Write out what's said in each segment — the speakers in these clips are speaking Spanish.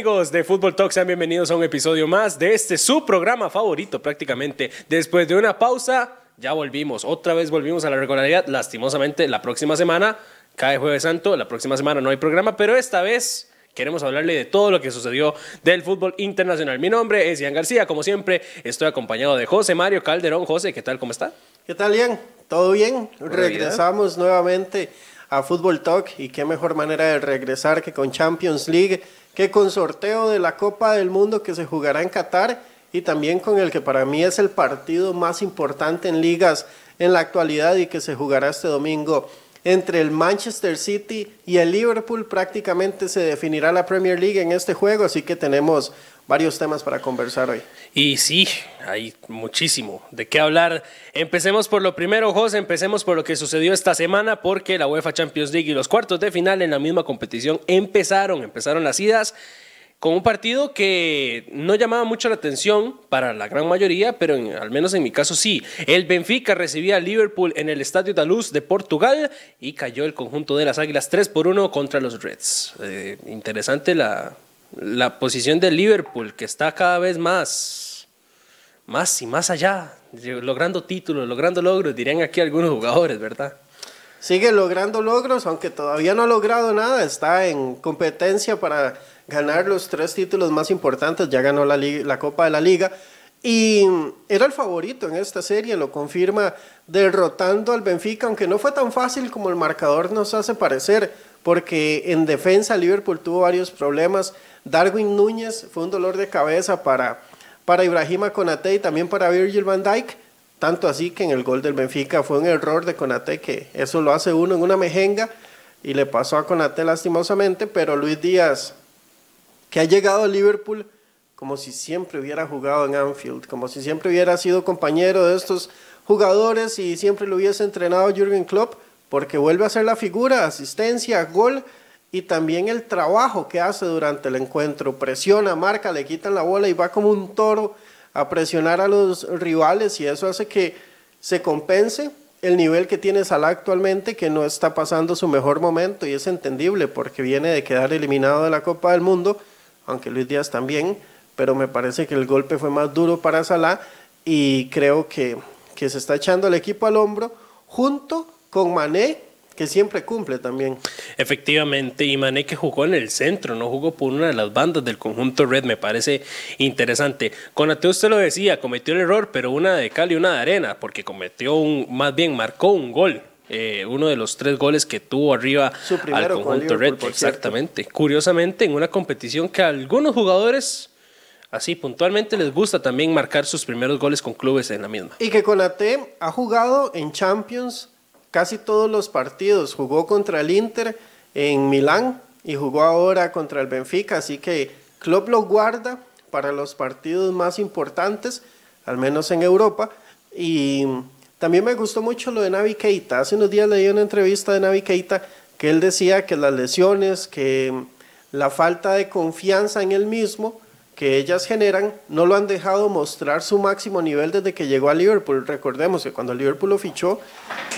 Amigos de Fútbol Talk, sean bienvenidos a un episodio más de este su programa favorito prácticamente. Después de una pausa, ya volvimos, otra vez volvimos a la regularidad. Lastimosamente, la próxima semana cae Jueves Santo, la próxima semana no hay programa, pero esta vez queremos hablarle de todo lo que sucedió del fútbol internacional. Mi nombre es Ian García, como siempre, estoy acompañado de José Mario Calderón. José, ¿qué tal? ¿Cómo está? ¿Qué tal, Ian? ¿Todo bien? Regresamos nuevamente a Fútbol Talk y qué mejor manera de regresar que con Champions League que con sorteo de la Copa del Mundo que se jugará en Qatar y también con el que para mí es el partido más importante en ligas en la actualidad y que se jugará este domingo entre el Manchester City y el Liverpool. Prácticamente se definirá la Premier League en este juego, así que tenemos varios temas para conversar hoy. Y sí, hay muchísimo de qué hablar. Empecemos por lo primero, José, empecemos por lo que sucedió esta semana, porque la UEFA Champions League y los cuartos de final en la misma competición empezaron, empezaron las idas con un partido que no llamaba mucho la atención para la gran mayoría, pero al menos en mi caso sí. El Benfica recibía a Liverpool en el Estadio da Luz de Portugal y cayó el conjunto de las Águilas 3 por 1 contra los Reds. Eh, interesante la, la posición de Liverpool, que está cada vez más, más y más allá, logrando títulos, logrando logros, dirían aquí algunos jugadores, ¿verdad? Sigue logrando logros, aunque todavía no ha logrado nada, está en competencia para ganar los tres títulos más importantes, ya ganó la, la Copa de la Liga y era el favorito en esta serie, lo confirma derrotando al Benfica, aunque no fue tan fácil como el marcador nos hace parecer, porque en defensa Liverpool tuvo varios problemas Darwin Núñez fue un dolor de cabeza para, para Ibrahima Konate y también para Virgil van Dijk. Tanto así que en el gol del Benfica fue un error de Konate, que eso lo hace uno en una mejenga y le pasó a Konate lastimosamente, pero Luis Díaz, que ha llegado a Liverpool como si siempre hubiera jugado en Anfield, como si siempre hubiera sido compañero de estos jugadores y siempre lo hubiese entrenado Jürgen Klopp, porque vuelve a ser la figura, asistencia, gol y también el trabajo que hace durante el encuentro. Presiona, marca, le quitan la bola y va como un toro a presionar a los rivales y eso hace que se compense el nivel que tiene Salah actualmente, que no está pasando su mejor momento y es entendible porque viene de quedar eliminado de la Copa del Mundo, aunque Luis Díaz también, pero me parece que el golpe fue más duro para Salah y creo que, que se está echando el equipo al hombro junto con Mané que siempre cumple también. Efectivamente, y Mané que jugó en el centro, no jugó por una de las bandas del conjunto Red, me parece interesante. Conate usted lo decía, cometió el error, pero una de cal y una de arena, porque cometió un, más bien marcó un gol. Eh, uno de los tres goles que tuvo arriba al conjunto Red, exactamente. Curiosamente, en una competición que a algunos jugadores así puntualmente les gusta también marcar sus primeros goles con clubes en la misma. Y que Conate ha jugado en Champions casi todos los partidos. Jugó contra el Inter en Milán y jugó ahora contra el Benfica, así que Klopp lo guarda para los partidos más importantes, al menos en Europa. Y también me gustó mucho lo de Navi Keita. Hace unos días leí una entrevista de Navi Keita que él decía que las lesiones, que la falta de confianza en él mismo, que ellas generan no lo han dejado mostrar su máximo nivel desde que llegó a Liverpool. Recordemos que cuando Liverpool lo fichó,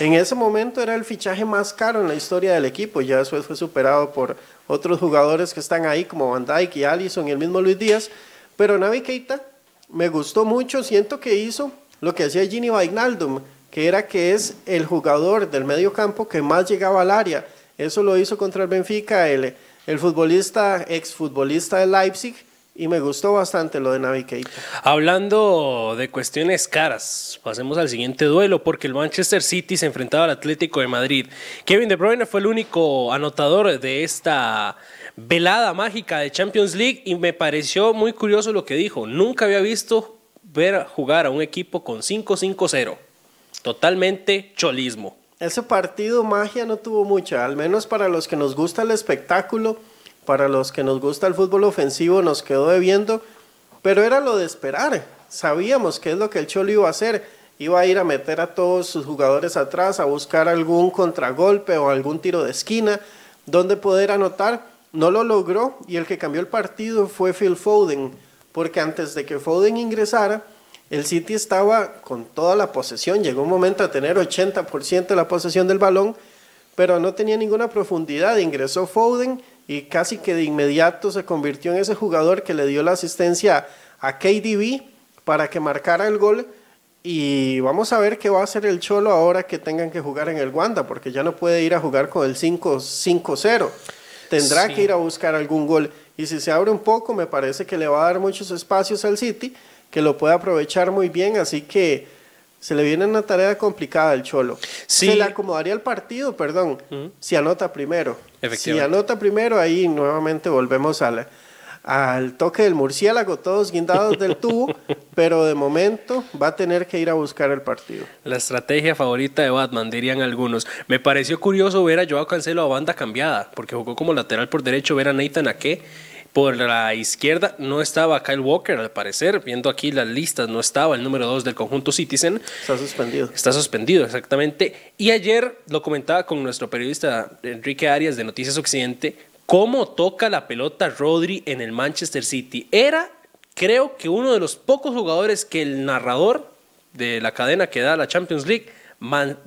en ese momento era el fichaje más caro en la historia del equipo. Ya después fue superado por otros jugadores que están ahí, como Van Dijk y Allison y el mismo Luis Díaz. Pero Navi Keita me gustó mucho. Siento que hizo lo que hacía Gini Wijnaldum, que era que es el jugador del medio campo que más llegaba al área. Eso lo hizo contra el Benfica, el, el futbolista, exfutbolista de Leipzig y me gustó bastante lo de Navi Keita. Hablando de cuestiones caras, pasemos al siguiente duelo porque el Manchester City se enfrentaba al Atlético de Madrid. Kevin De Bruyne fue el único anotador de esta velada mágica de Champions League y me pareció muy curioso lo que dijo. Nunca había visto ver jugar a un equipo con 5-5-0. Totalmente cholismo. Ese partido magia no tuvo mucha, al menos para los que nos gusta el espectáculo para los que nos gusta el fútbol ofensivo nos quedó debiendo, pero era lo de esperar. Sabíamos qué es lo que el Cholo iba a hacer. Iba a ir a meter a todos sus jugadores atrás, a buscar algún contragolpe o algún tiro de esquina donde poder anotar. No lo logró y el que cambió el partido fue Phil Foden, porque antes de que Foden ingresara, el City estaba con toda la posesión. Llegó un momento a tener 80% de la posesión del balón, pero no tenía ninguna profundidad. Ingresó Foden y casi que de inmediato se convirtió en ese jugador que le dio la asistencia a KDB para que marcara el gol. Y vamos a ver qué va a hacer el Cholo ahora que tengan que jugar en el Wanda, porque ya no puede ir a jugar con el 5-0. Tendrá que ir a buscar algún gol. Y si se abre un poco, me parece que le va a dar muchos espacios al City, que lo puede aprovechar muy bien. Así que se le viene una tarea complicada al Cholo. Se le acomodaría el partido, perdón, si anota primero. Si anota primero, ahí nuevamente volvemos al, al toque del murciélago, todos guindados del tubo, pero de momento va a tener que ir a buscar el partido. La estrategia favorita de Batman, dirían algunos. Me pareció curioso ver a Joao Cancelo a banda cambiada, porque jugó como lateral por derecho, ver a Nathan Ake por la izquierda no estaba Kyle Walker, al parecer. Viendo aquí las listas, no estaba el número 2 del conjunto Citizen. Está suspendido. Está suspendido, exactamente. Y ayer lo comentaba con nuestro periodista Enrique Arias de Noticias Occidente, cómo toca la pelota Rodri en el Manchester City. Era, creo que uno de los pocos jugadores que el narrador de la cadena que da la Champions League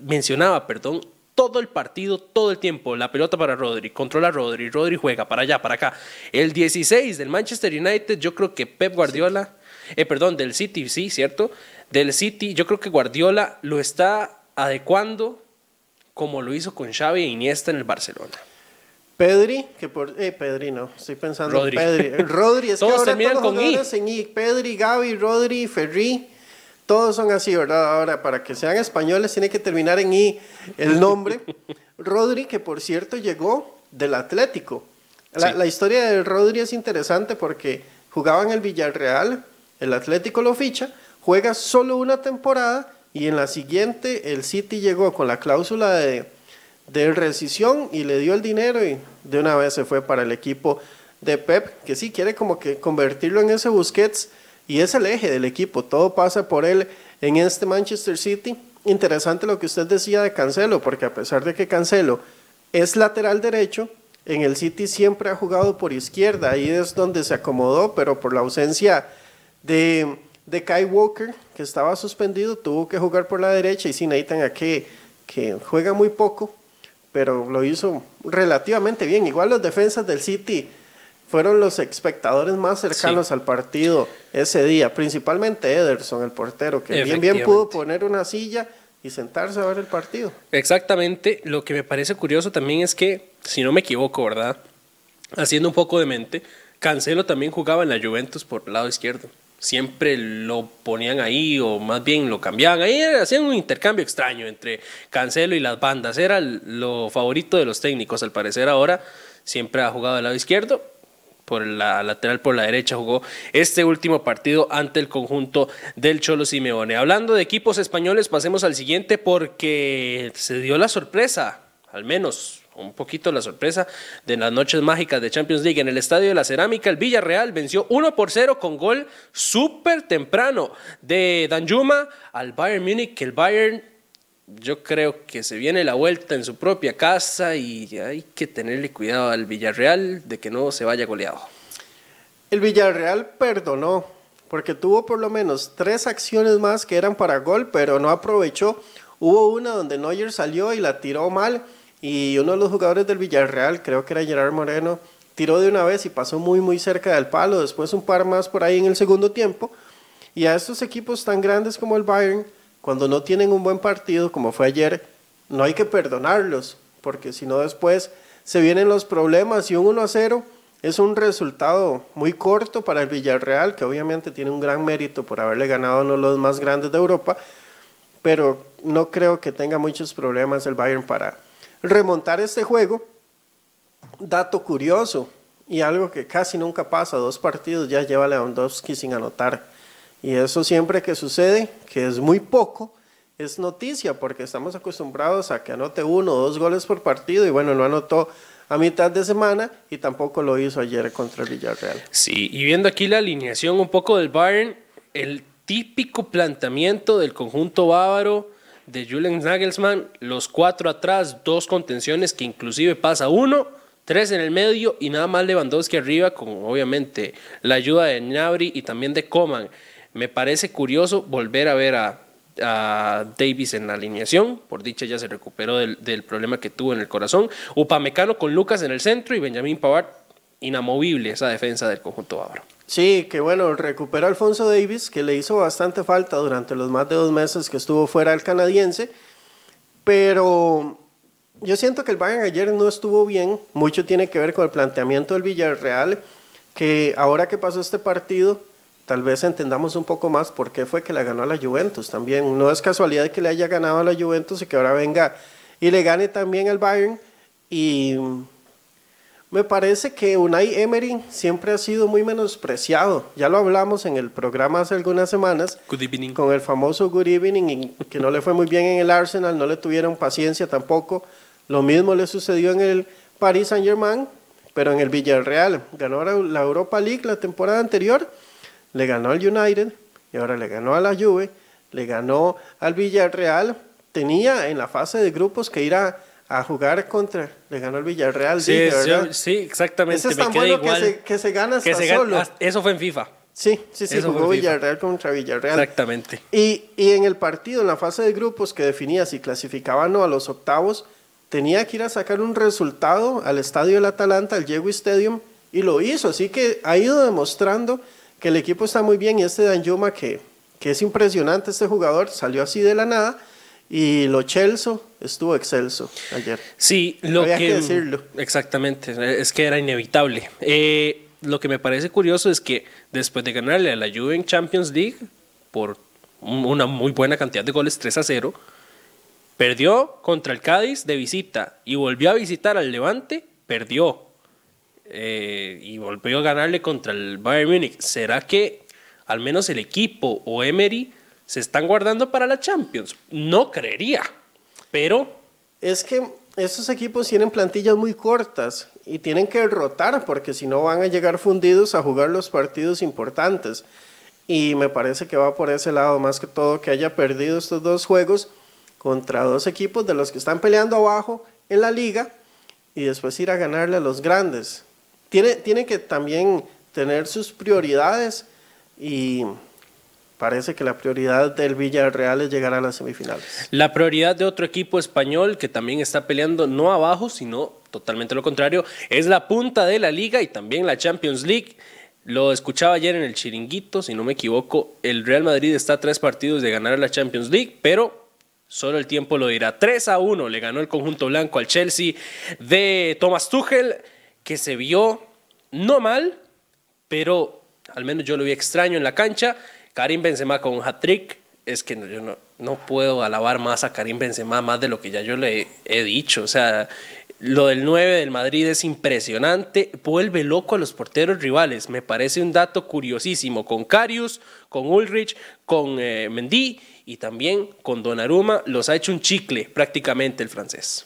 mencionaba, perdón, todo el partido, todo el tiempo. La pelota para Rodri, controla Rodri, Rodri juega para allá, para acá. El 16 del Manchester United, yo creo que Pep Guardiola, eh, perdón, del City, sí, cierto. Del City, yo creo que Guardiola lo está adecuando como lo hizo con Xavi e Iniesta en el Barcelona. Pedri, que por. Eh, Pedri no, estoy pensando Rodri. Pedri. Rodri, es todos que ahora todos con I. En I. Pedri, Gaby, Rodri, Ferri. Todos son así, ¿verdad? Ahora, para que sean españoles, tiene que terminar en I el nombre. Rodri, que por cierto llegó del Atlético. La, historia de Rodri es interesante porque jugaba en el Villarreal, el Atlético lo ficha, juega solo una temporada y en la siguiente el City llegó con la cláusula de, de rescisión y le dio el dinero y de una vez se fue para el equipo de Pep, que sí quiere como que convertirlo en ese Busquets y es el eje del equipo, todo pasa por él en este Manchester City. Interesante lo que usted decía de Cancelo, porque a pesar de que Cancelo es lateral derecho, en el City siempre ha jugado por izquierda, ahí es donde se acomodó, pero por la ausencia de, de Kai Walker, que estaba suspendido, tuvo que jugar por la derecha y sin Nathan a que, que juega muy poco, pero lo hizo relativamente bien. Igual los defensas del City fueron los espectadores más cercanos al partido ese día, principalmente Ederson, el portero, que bien, bien pudo poner una silla y sentarse a ver el partido. Exactamente, lo que me parece curioso también es que, si no me equivoco, ¿verdad? Haciendo un poco de mente, Cancelo también jugaba en la Juventus por el lado izquierdo. Siempre lo ponían ahí o más bien lo cambiaban. Ahí hacían un intercambio extraño entre Cancelo y las bandas. Era lo favorito de los técnicos, al parecer ahora siempre ha jugado del lado izquierdo por la lateral por la derecha jugó este último partido ante el conjunto del Cholo Simeone. Hablando de equipos españoles, pasemos al siguiente porque se dio la sorpresa, al menos un poquito la sorpresa de las noches mágicas de Champions League en el Estadio de la Cerámica. El Villarreal venció 1 por 0 con gol súper temprano de Danjuma al Bayern Múnich, que el Bayern yo creo que se viene la vuelta en su propia casa y hay que tenerle cuidado al Villarreal de que no se vaya goleado. El Villarreal perdonó porque tuvo por lo menos tres acciones más que eran para gol, pero no aprovechó. Hubo una donde Neuer salió y la tiró mal y uno de los jugadores del Villarreal, creo que era Gerard Moreno, tiró de una vez y pasó muy muy cerca del palo, después un par más por ahí en el segundo tiempo. Y a estos equipos tan grandes como el Bayern, cuando no tienen un buen partido, como fue ayer, no hay que perdonarlos, porque si no después se vienen los problemas y un 1 a 0 es un resultado muy corto para el Villarreal, que obviamente tiene un gran mérito por haberle ganado a uno de los más grandes de Europa, pero no creo que tenga muchos problemas el Bayern para remontar este juego. Dato curioso y algo que casi nunca pasa, dos partidos ya lleva Lewandowski sin anotar y eso siempre que sucede, que es muy poco, es noticia porque estamos acostumbrados a que anote uno o dos goles por partido y bueno, no anotó a mitad de semana y tampoco lo hizo ayer contra el Villarreal. Sí, y viendo aquí la alineación un poco del Bayern, el típico planteamiento del conjunto bávaro de Julian Nagelsmann, los cuatro atrás, dos contenciones que inclusive pasa uno, tres en el medio y nada más Lewandowski arriba con obviamente la ayuda de Gnabry y también de Coman. Me parece curioso volver a ver a Davis en la alineación. Por dicha ya se recuperó del, del, problema que tuvo en el corazón. Upamecano con Lucas en el centro y Benjamín Pavard inamovible esa defensa del conjunto bávaro. Sí, que bueno, recupera Alfonso Davis, que le hizo bastante falta durante los más de dos meses que estuvo fuera el canadiense, pero yo siento que el Bayern ayer no estuvo bien, mucho tiene que ver con el planteamiento del Villarreal, que ahora que pasó este partido, tal vez entendamos un poco más por qué fue que le ganó a la Juventus también. No es casualidad que le haya ganado a la Juventus y que ahora venga y le gane también al Bayern. Y me parece que Unai Emery siempre ha sido muy menospreciado. Ya lo hablamos en el programa hace algunas semanas. Good evening. Con el famoso Good Evening, que no le fue muy bien en el Arsenal, no le tuvieron paciencia tampoco. Lo mismo le sucedió en el Paris Saint Germain, pero en el Villarreal. Ganó la Europa League la temporada anterior, le ganó al United y ahora le ganó a la Juve, le ganó al Villarreal. Tenía en la fase de grupos que ir a a jugar contra, le ganó el Villarreal. Sí, ¿verdad? sí, exactamente. Ese es tan bueno que se, que se, gana hasta que se solo. Gana, eso fue en FIFA. Sí, sí, sí, Eso jugó. Villarreal contra Villarreal. Exactamente. Y, y en el partido, en la fase de grupos que definía si clasificaba o no a los octavos, tenía que ir a sacar un resultado al estadio del Atalanta, al Yegui Stadium, y lo hizo. Así que ha ido demostrando que el equipo está muy bien y este Danjuma, que, que es impresionante este jugador, salió así de la nada. Y lo Chelsea estuvo excelso ayer. Sí, lo Había que, que decirlo. Exactamente, es que era inevitable. Eh, lo que me parece curioso es que después de ganarle a la Juve en Champions League por un- una muy buena cantidad de goles, 3 a 0, perdió contra el Cádiz de visita y volvió a visitar al Levante, perdió. Eh, y volvió a ganarle contra el Bayern Múnich. ¿Será que al menos el equipo o Emery se están guardando para la Champions? No creería, pero Es que esos equipos tienen plantillas muy cortas y tienen que rotar porque si no van a llegar fundidos a jugar los partidos importantes. Y me parece que va por ese lado, más que todo que haya perdido estos dos juegos contra dos equipos de los que están peleando abajo en la liga y después ir a ganarle a los grandes. Tiene, tiene que también tener sus prioridades y parece que la prioridad del Villarreal es llegar a las semifinales. La prioridad de otro equipo español que también está peleando no abajo, sino totalmente lo contrario, es la punta de la liga y también la Champions League. Lo escuchaba ayer en el chiringuito, si no me equivoco, el Real Madrid está a tres partidos de ganar la Champions League, pero solo el tiempo lo dirá. 3 a 1 le ganó el conjunto blanco al Chelsea de Thomas Tuchel, que se vio no mal, pero al menos yo lo vi extraño en la cancha. Karim Benzema con un hat-trick. Es que yo no, puedo alabar más a Karim Benzema más de lo que ya yo le he dicho. O sea, lo del 9 del Madrid es impresionante. Vuelve loco a los porteros rivales. Me parece un dato curiosísimo. Con Karius, con Ulrich, con eh, Mendy y también con Donnarumma. Los ha hecho un chicle prácticamente el francés.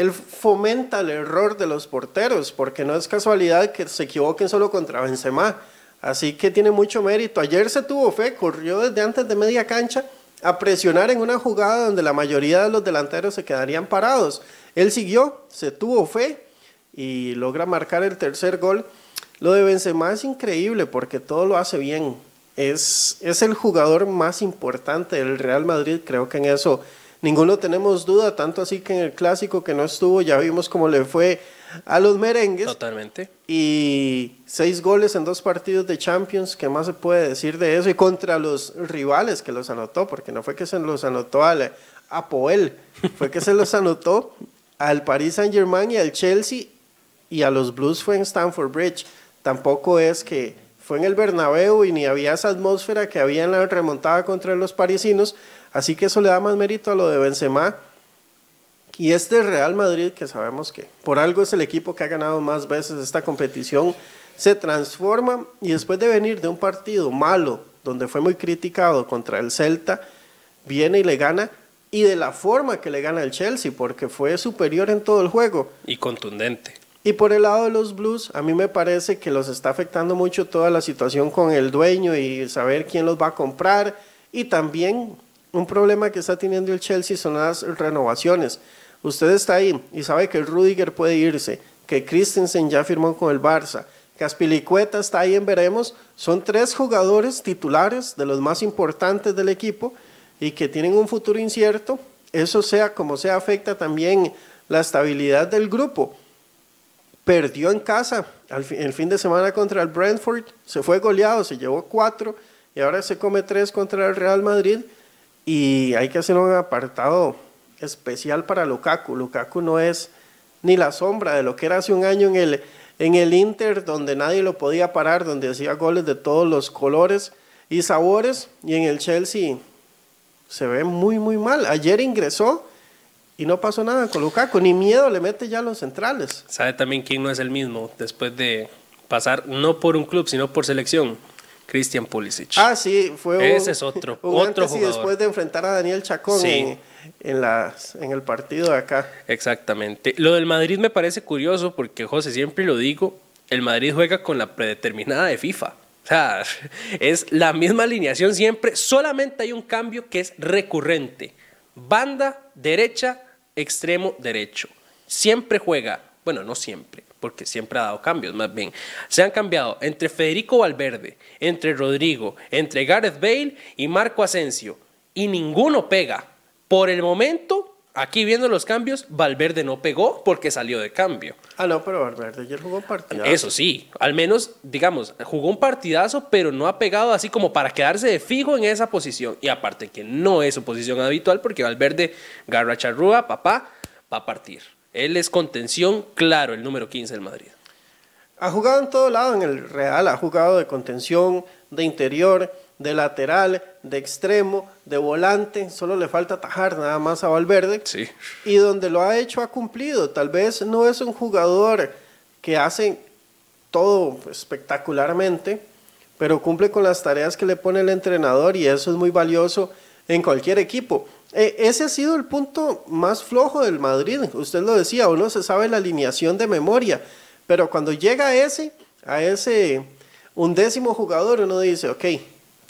Él fomenta el error de los porteros, porque no es casualidad que se equivoquen solo contra Benzema. Así que tiene mucho mérito. Ayer se tuvo fe, corrió desde antes de media cancha a presionar en una jugada donde la mayoría de los delanteros se quedarían parados. Él siguió, se tuvo fe y logra marcar el tercer gol. Lo de Benzema es increíble porque todo lo hace bien. Es, es el jugador más importante del Real Madrid, creo que en eso ninguno tenemos duda, tanto así que en el clásico que no estuvo ya vimos cómo le fue a los merengues Totalmente. y seis goles en dos partidos de Champions, ¿qué más se puede decir de eso? Y contra los rivales que los anotó, porque no fue que se los anotó al, a Poel, fue que se los anotó al Paris Saint Germain y al Chelsea y a los Blues fue en Stamford Bridge. Tampoco es que fue en el Bernabéu y ni había esa atmósfera que había en la remontada contra los parisinos, así que eso le da más mérito a lo de Benzema. Y este Real Madrid, que sabemos que por algo es el equipo que ha ganado más veces esta competición, se transforma y después de venir de un partido malo, donde fue muy criticado contra el Celta, viene y le gana, y de la forma que le gana el Chelsea, porque fue superior en todo el juego. Y contundente. Y por el lado de los Blues, a mí me parece que los está afectando mucho toda la situación con el dueño y saber quién los va a comprar. Y también un problema que está teniendo el Chelsea son las renovaciones. Usted está ahí y sabe que Rudiger puede irse, que Christensen ya firmó con el Barça, que Aspilicueta está ahí en veremos. Son tres jugadores titulares de los más importantes del equipo y que tienen un futuro incierto, eso sea como sea afecta también la estabilidad del grupo. Perdió en casa el fin de semana contra el Brentford, se fue goleado, se llevó cuatro y ahora se come tres contra el Real Madrid y hay que hacer un apartado especial para Lukaku. Lukaku no es ni la sombra de lo que era hace un año en el, en el Inter, donde nadie lo podía parar, donde hacía goles de todos los colores y sabores, y en el Chelsea se ve muy, muy mal. Ayer ingresó y no pasó nada con Lukaku, ni miedo le mete ya a los centrales. ¿Sabe también quién no es el mismo después de pasar no por un club, sino por selección? Christian Pulisic. Ah, sí, fue Ese es otro, otro jugador. Y después de enfrentar a Daniel Chacón en, en, en el partido de acá. Exactamente. Lo del Madrid me parece curioso porque, José, siempre lo digo, el Madrid juega con la predeterminada de FIFA. O sea, es la misma alineación siempre, solamente hay un cambio que es recurrente. Banda derecha, extremo derecho. Siempre juega, bueno, no siempre, porque siempre ha dado cambios, más bien. Se han cambiado entre Federico Valverde, entre Rodrigo, entre Gareth Bale y Marco Asensio, y ninguno pega. Por el momento, aquí viendo los cambios, Valverde no pegó porque salió de cambio. Ah, no, pero Valverde ayer jugó un partidazo. Eso sí, al menos, digamos, jugó un partidazo, pero no ha pegado así como para quedarse de fijo en esa posición. Y aparte que no es su posición habitual porque Valverde, Garra Charrúa, papá, va a partir. Él es contención, claro, el número 15 del Madrid. Ha jugado en todo lado en el Real, ha jugado de contención, de interior, de lateral, de extremo, de volante, solo le falta atajar nada más a Valverde. Sí. Y donde lo ha hecho ha cumplido. Tal vez no es un jugador que hace todo espectacularmente, pero cumple con las tareas que le pone el entrenador y eso es muy valioso en cualquier equipo. E, ese ha sido el punto más flojo del Madrid. Usted lo decía, uno se sabe la alineación de memoria, pero cuando llega ese, a ese undécimo jugador, uno dice, ok,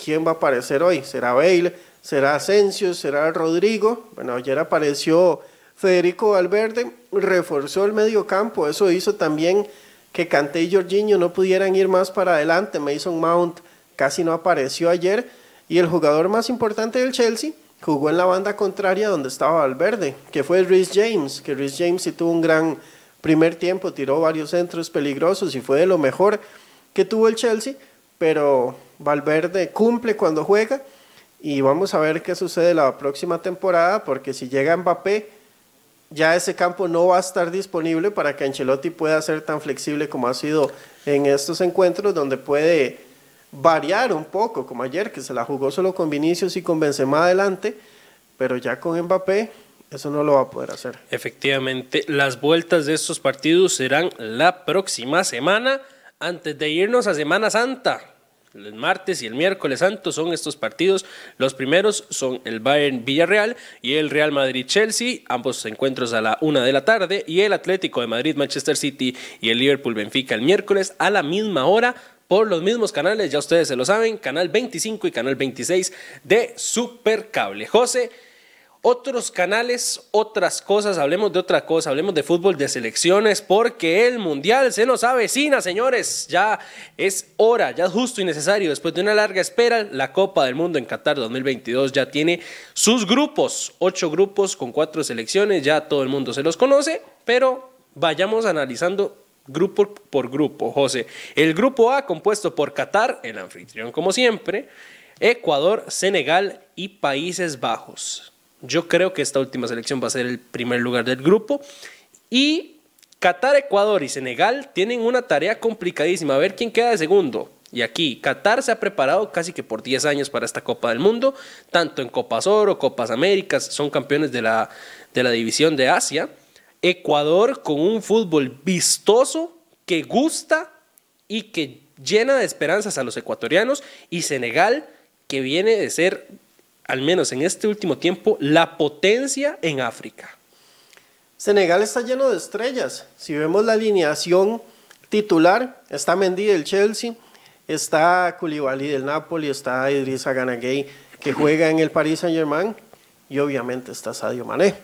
¿quién va a aparecer hoy? ¿Será Bale? ¿Será Asensio? ¿Será Rodrigo? Bueno, ayer apareció Federico Valverde, reforzó el medio campo, eso hizo también que Kanté y Jorginho no pudieran ir más para adelante, Mason Mount casi no apareció ayer, y el jugador más importante del Chelsea jugó en la banda contraria donde estaba Valverde, que fue Rhys James, que Rhys James sí tuvo un gran primer tiempo, tiró varios centros peligrosos y fue de lo mejor que tuvo el Chelsea, pero Valverde cumple cuando juega y vamos a ver qué sucede la próxima temporada, porque si llega Mbappé, ya ese campo no va a estar disponible para que Ancelotti pueda ser tan flexible como ha sido en estos encuentros, donde puede variar un poco, como ayer, que se la jugó solo con Vinicius y con Benzema adelante, pero ya con Mbappé eso no lo va a poder hacer. Efectivamente, las vueltas de estos partidos serán la próxima semana, antes de irnos a Semana Santa. El martes y el miércoles santo son estos partidos. Los primeros son el Bayern Villarreal y el Real Madrid Chelsea, ambos encuentros a la una de la tarde, y el Atlético de Madrid Manchester City y el Liverpool Benfica el miércoles a la misma hora por los mismos canales, ya ustedes se lo saben, canal 25 y canal 26 de Supercable. José, otros canales, otras cosas, hablemos de otra cosa, hablemos de fútbol de selecciones, porque el Mundial se nos avecina, señores, ya es hora, ya es justo y necesario, después de una larga espera, la Copa del Mundo en Qatar 2022 ya tiene sus grupos, ocho grupos con cuatro selecciones, ya todo el mundo se los conoce, pero vayamos analizando grupo por grupo, José. El grupo A compuesto por Qatar, el anfitrión como siempre, Ecuador, Senegal y Países Bajos. Yo creo que esta última selección va a ser el primer lugar del grupo. Y Qatar, Ecuador y Senegal tienen una tarea complicadísima. A ver quién queda de segundo. Y aquí, Qatar se ha preparado casi que por 10 años para esta Copa del Mundo, tanto en Copas Oro, Copas Américas, son campeones de la, de la división de Asia. Ecuador con un fútbol vistoso que gusta y que llena de esperanzas a los ecuatorianos. Y Senegal que viene de ser al menos en este último tiempo, la potencia en África. Senegal está lleno de estrellas. Si vemos la alineación titular, está Mendy del Chelsea, está Koulibaly del Napoli, está Idrissa Ganagay que juega en el Paris Saint-Germain y obviamente está Sadio Mané.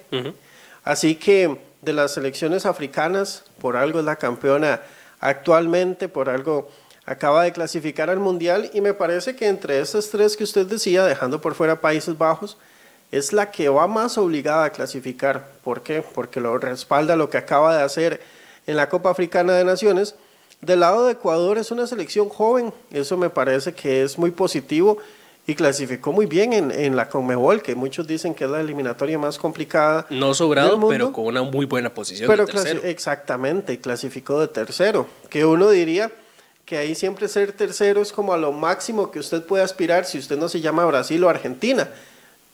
Así que de las selecciones africanas, por algo es la campeona actualmente, por algo acaba de clasificar al Mundial y me parece que entre estas tres que usted decía, dejando por fuera Países Bajos, es la que va más obligada a clasificar. ¿Por qué? Porque lo respalda lo que acaba de hacer en la Copa Africana de Naciones. Del lado de Ecuador es una selección joven, eso me parece que es muy positivo y clasificó muy bien en, en, la Conmebol, que muchos dicen que es la eliminatoria más complicada. No sobrado, pero con una muy buena posición. Pero de tercero. exactamente, clasificó de tercero, que uno diría que ahí siempre ser tercero es como a lo máximo que usted puede aspirar si usted no se llama Brasil o Argentina.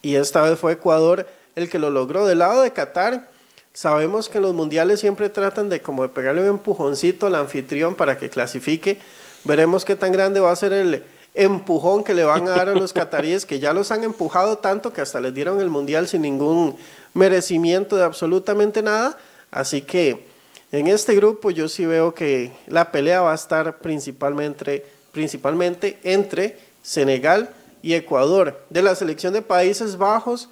Y esta vez fue Ecuador el que lo logró. Del lado de Qatar, sabemos que en los mundiales siempre tratan de como de pegarle un empujoncito al anfitrión para que clasifique. Veremos qué tan grande va a ser el empujón que le van a dar a los cataríes, que ya los han empujado tanto que hasta les dieron el mundial sin ningún merecimiento de absolutamente nada. Así que en este grupo yo sí veo que la pelea va a estar principalmente, principalmente entre Senegal y Ecuador. De la selección de Países Bajos,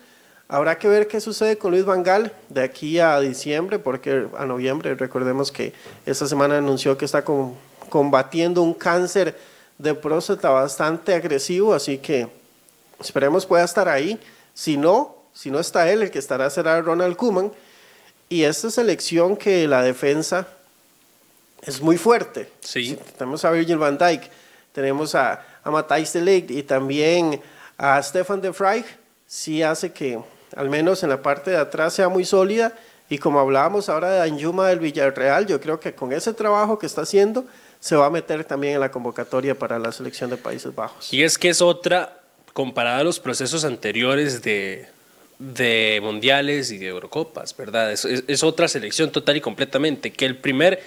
habrá que ver qué sucede con Luis Vangal de aquí a diciembre, porque a noviembre, recordemos que esta semana anunció que está combatiendo un cáncer de próstata bastante agresivo, así que esperemos pueda estar ahí. Si no, si no está él, el que estará será Ronald Koeman. Y esta selección que la defensa es muy fuerte. Sí. Tenemos a Virgil van Dijk, tenemos a, a Matthijs de Ligt y también a Stefan de Vrij. Sí hace que al menos en la parte de atrás sea muy sólida. Y como hablábamos ahora de Anjuma del Villarreal, yo creo que con ese trabajo que está haciendo, se va a meter también en la convocatoria para la selección de Países Bajos. Y es que es otra, comparada a los procesos anteriores de, de mundiales y de Eurocopas, ¿verdad? Es, es, es, otra selección total y completamente. Que el primer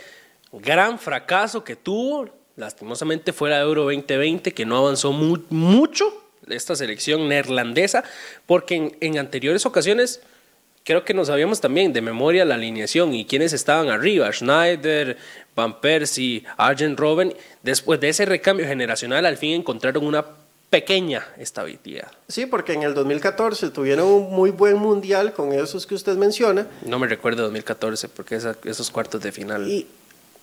gran fracaso que tuvo, lastimosamente, fue la Euro 2020, que no avanzó mu mucho esta selección neerlandesa, porque en, en anteriores ocasiones creo que nos sabíamos también de memoria la alineación y quiénes estaban arriba, Schneider, Van Persie, Arjen Robben. Después de ese recambio generacional, al fin encontraron una pequeña estabilidad. Sí, porque en el 2014 tuvieron un muy buen mundial con esos que usted menciona. No me recuerdo 2014 porque esa, esos cuartos de final. Y,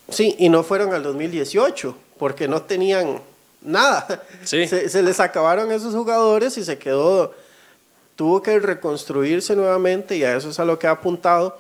sí, y no fueron al 2018 porque no tenían nada. Sí. Se, se les acabaron esos jugadores y se quedó tuvo que reconstruirse nuevamente y a eso es a lo que ha apuntado,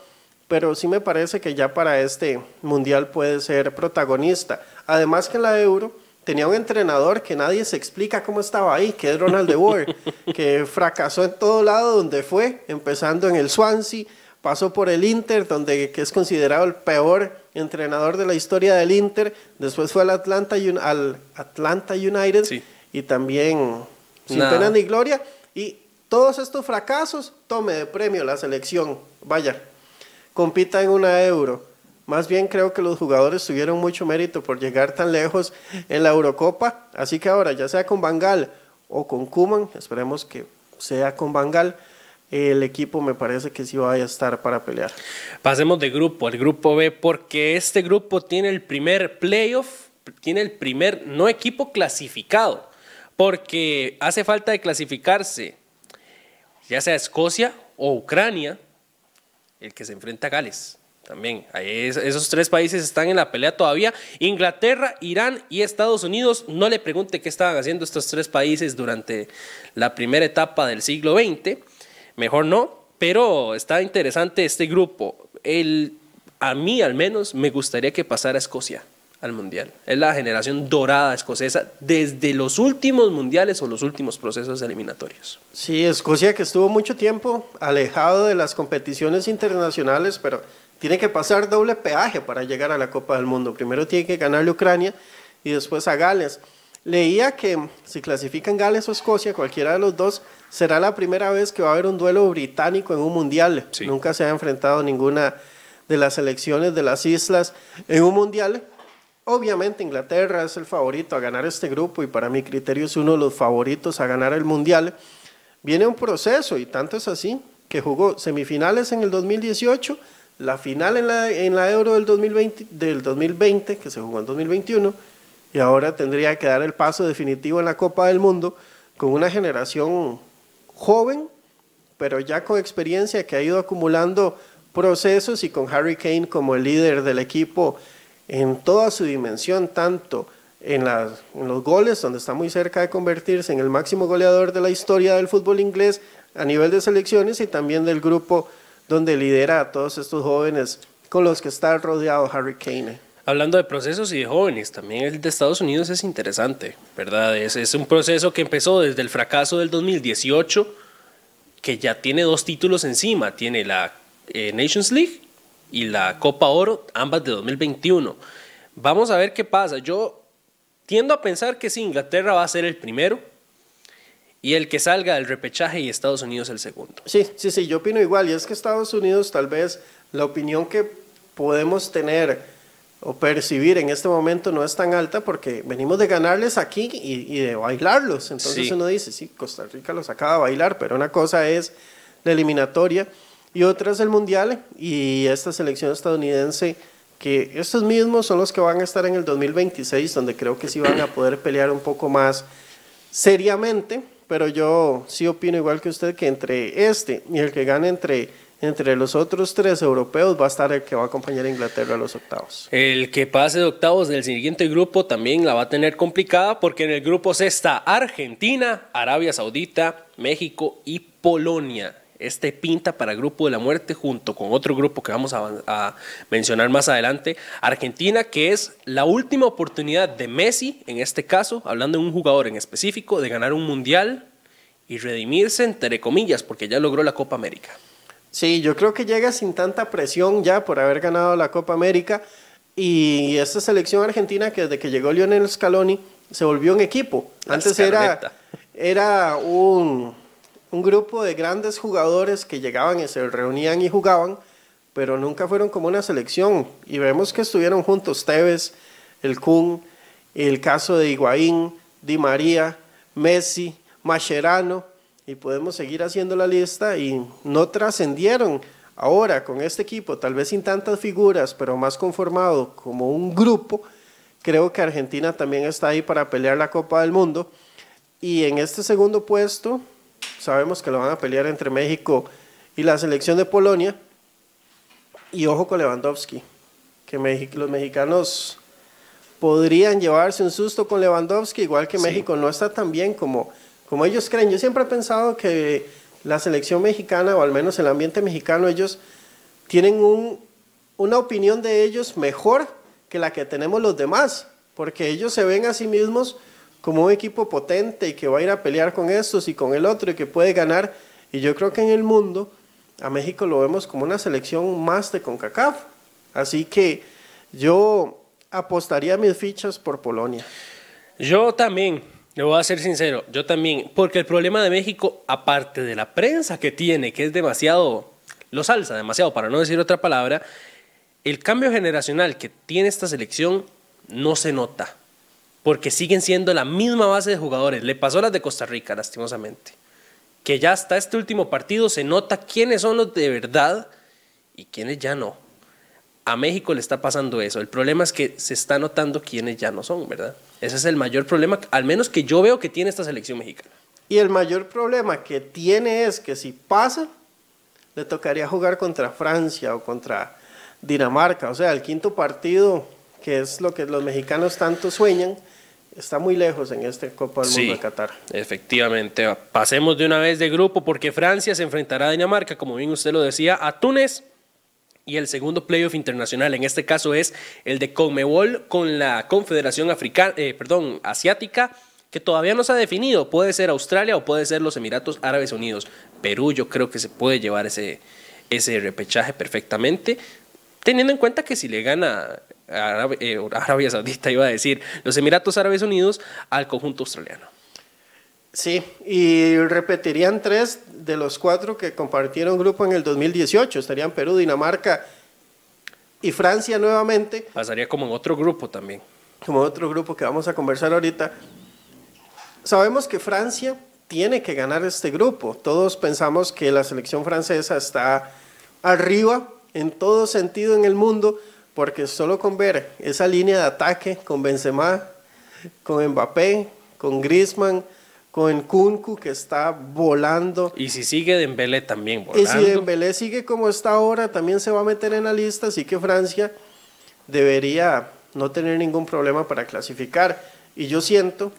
pero sí me parece que ya para este mundial puede ser protagonista. Además que en la Euro tenía un entrenador que nadie se explica cómo estaba ahí, que es Ronald de Boer, que fracasó en todo lado donde fue, empezando en el Swansea, pasó por el Inter, donde que es considerado el peor entrenador de la historia del Inter, después fue al Atlanta, al Atlanta United Sí. y también sin pena ni gloria. Y todos estos fracasos, tome de premio la selección, vaya, compita en una euro. Más bien creo que los jugadores tuvieron mucho mérito por llegar tan lejos en la Eurocopa, así que ahora ya sea con Bangal o con Kuman, esperemos que sea con Bangal, el equipo me parece que sí va a estar para pelear. Pasemos de grupo, el grupo B, porque este grupo tiene el primer playoff, tiene el primer no equipo clasificado, porque hace falta de clasificarse, ya sea Escocia o Ucrania, el que se enfrenta a Gales. También, esos tres países están en la pelea todavía. Inglaterra, Irán y Estados Unidos. No le pregunte qué estaban haciendo estos tres países durante la primera etapa del siglo XX. Mejor no, pero está interesante este grupo. El, a mí al menos me gustaría que pasara Escocia al Mundial. Es la generación dorada escocesa desde los últimos mundiales o los últimos procesos eliminatorios. Sí, Escocia que estuvo mucho tiempo alejado de las competiciones internacionales, pero tiene que pasar doble peaje para llegar a la Copa del Mundo. Primero tiene que ganarle a Ucrania y después a Gales. Leía que si clasifican Gales o Escocia, cualquiera de los dos, será la primera vez que va a haber un duelo británico en un mundial. Sí. Nunca se ha enfrentado ninguna de las selecciones de las islas en un mundial. Obviamente Inglaterra es el favorito a ganar este grupo y para mi criterio es uno de los favoritos a ganar el mundial. Viene un proceso y tanto es así que jugó semifinales en el 2018, la final en la, en la Euro del 2020, del 2020, que se jugó en 2021, y ahora tendría que dar el paso definitivo en la Copa del Mundo con una generación joven, pero ya con experiencia que ha ido acumulando procesos y con Harry Kane como el líder del equipo en toda su dimensión, tanto en, en los goles, donde está muy cerca de convertirse en el máximo goleador de la historia del fútbol inglés, a nivel de selecciones y también del grupo donde lidera a todos estos jóvenes con los que está rodeado Harry Kane. Hablando de procesos y de jóvenes, también el de Estados Unidos es interesante, ¿verdad? Es, es un proceso que empezó desde el fracaso del 2018, que ya tiene dos títulos encima, tiene la eh, Nations League y la Copa Oro, ambas de 2021. Vamos a ver qué pasa. Yo tiendo a pensar que sí, Inglaterra va a ser el primero y el que salga del repechaje y Estados Unidos el segundo. Sí, sí, sí, yo opino igual. Y es que Estados Unidos tal vez la opinión que podemos tener o percibir en este momento no es tan alta porque venimos de ganarles aquí y, de bailarlos. Entonces uno dice, sí, Costa Rica los acaba de bailar, pero una cosa es la eliminatoria y otra es el mundial y esta selección estadounidense que estos mismos son los que van a estar en el 2026 donde creo que sí van a poder pelear un poco más seriamente pero yo sí opino igual que usted que entre este y el que gane entre, entre los otros tres europeos va a estar el que va a acompañar a Inglaterra a los octavos. El que pase de octavos del siguiente grupo también la va a tener complicada porque en el grupo C está Argentina, Arabia Saudita, México y Polonia este pinta para Grupo de la Muerte junto con otro grupo que vamos a, mencionar más adelante, Argentina, que es la última oportunidad de Messi, en este caso, hablando de un jugador en específico, de ganar un mundial y redimirse, entre comillas, porque ya logró la Copa América. Sí, yo creo que llega sin tanta presión ya por haber ganado la Copa América y esta selección argentina que desde que llegó Lionel Scaloni se volvió un equipo. Antes era, era un un grupo de grandes jugadores que llegaban y se reunían y jugaban, pero nunca fueron como una selección. Y vemos que estuvieron juntos Tevez, el Kun, el caso de Higuaín, Di María, Messi, Mascherano, y podemos seguir haciendo la lista y no trascendieron. Ahora, con este equipo, tal vez sin tantas figuras, pero más conformado como un grupo, creo que Argentina también está ahí para pelear la Copa del Mundo. Y en este segundo puesto, sabemos que lo van a pelear entre México y la selección de Polonia. Y ojo con Lewandowski, que los mexicanos podrían llevarse un susto con Lewandowski, igual que México no está tan bien como, como ellos creen. Yo siempre he pensado que la selección mexicana, o al menos el ambiente mexicano, ellos tienen un, una opinión de ellos mejor que la que tenemos los demás, porque ellos se ven a sí mismos como un equipo potente y que va a ir a pelear con estos y con el otro y que puede ganar. Y yo creo que en el mundo a México lo vemos como una selección más de CONCACAF. Así que yo apostaría mis fichas por Polonia. Yo también, le voy a ser sincero, yo también, porque el problema de México, aparte de la prensa que tiene, que es demasiado, lo salsa demasiado, para no decir otra palabra, el cambio generacional que tiene esta selección no se nota porque siguen siendo la misma base de jugadores. Le pasó las de Costa Rica, lastimosamente. Que ya hasta este último partido se nota quiénes son los de verdad y quiénes ya no. A México le está pasando eso. El problema es que se está notando quiénes ya no son, ¿verdad? Ese es el mayor problema, al menos que yo veo que tiene esta selección mexicana. Y el mayor problema que tiene es que si pasa, le tocaría jugar contra Francia o contra Dinamarca. O sea, el quinto partido, que es lo que los mexicanos tanto sueñan, está muy lejos en este Copa del Mundo de Qatar. Efectivamente, pasemos de una vez de grupo porque Francia se enfrentará a Dinamarca, como bien usted lo decía, a Túnez. Y el segundo playoff internacional, en este caso es el de Conmebol con la Confederación Africana, eh, perdón, Asiática, que todavía no se ha definido. Puede ser Australia o puede ser los Emiratos Árabes Unidos. Perú yo creo que se puede llevar ese, ese repechaje perfectamente, teniendo en cuenta que si le gana eh, Arabia, Saudita, iba a decir, los Emiratos Árabes Unidos al conjunto australiano. Sí, y repetirían tres de los cuatro que compartieron grupo en el 2018. Estarían Perú, Dinamarca y Francia nuevamente. Pasaría como en otro grupo también. Como otro grupo que vamos a conversar ahorita. Sabemos que Francia tiene que ganar este grupo. Todos pensamos que la selección francesa está arriba en todo sentido en el mundo porque solo con ver esa línea de ataque con Benzema, con Mbappé, con Griezmann, con Kunku que está volando. Y si sigue Dembélé también volando. Y si Dembélé sigue como está ahora, también se va a meter en la lista, así que Francia debería no tener ningún problema para clasificar. Y yo siento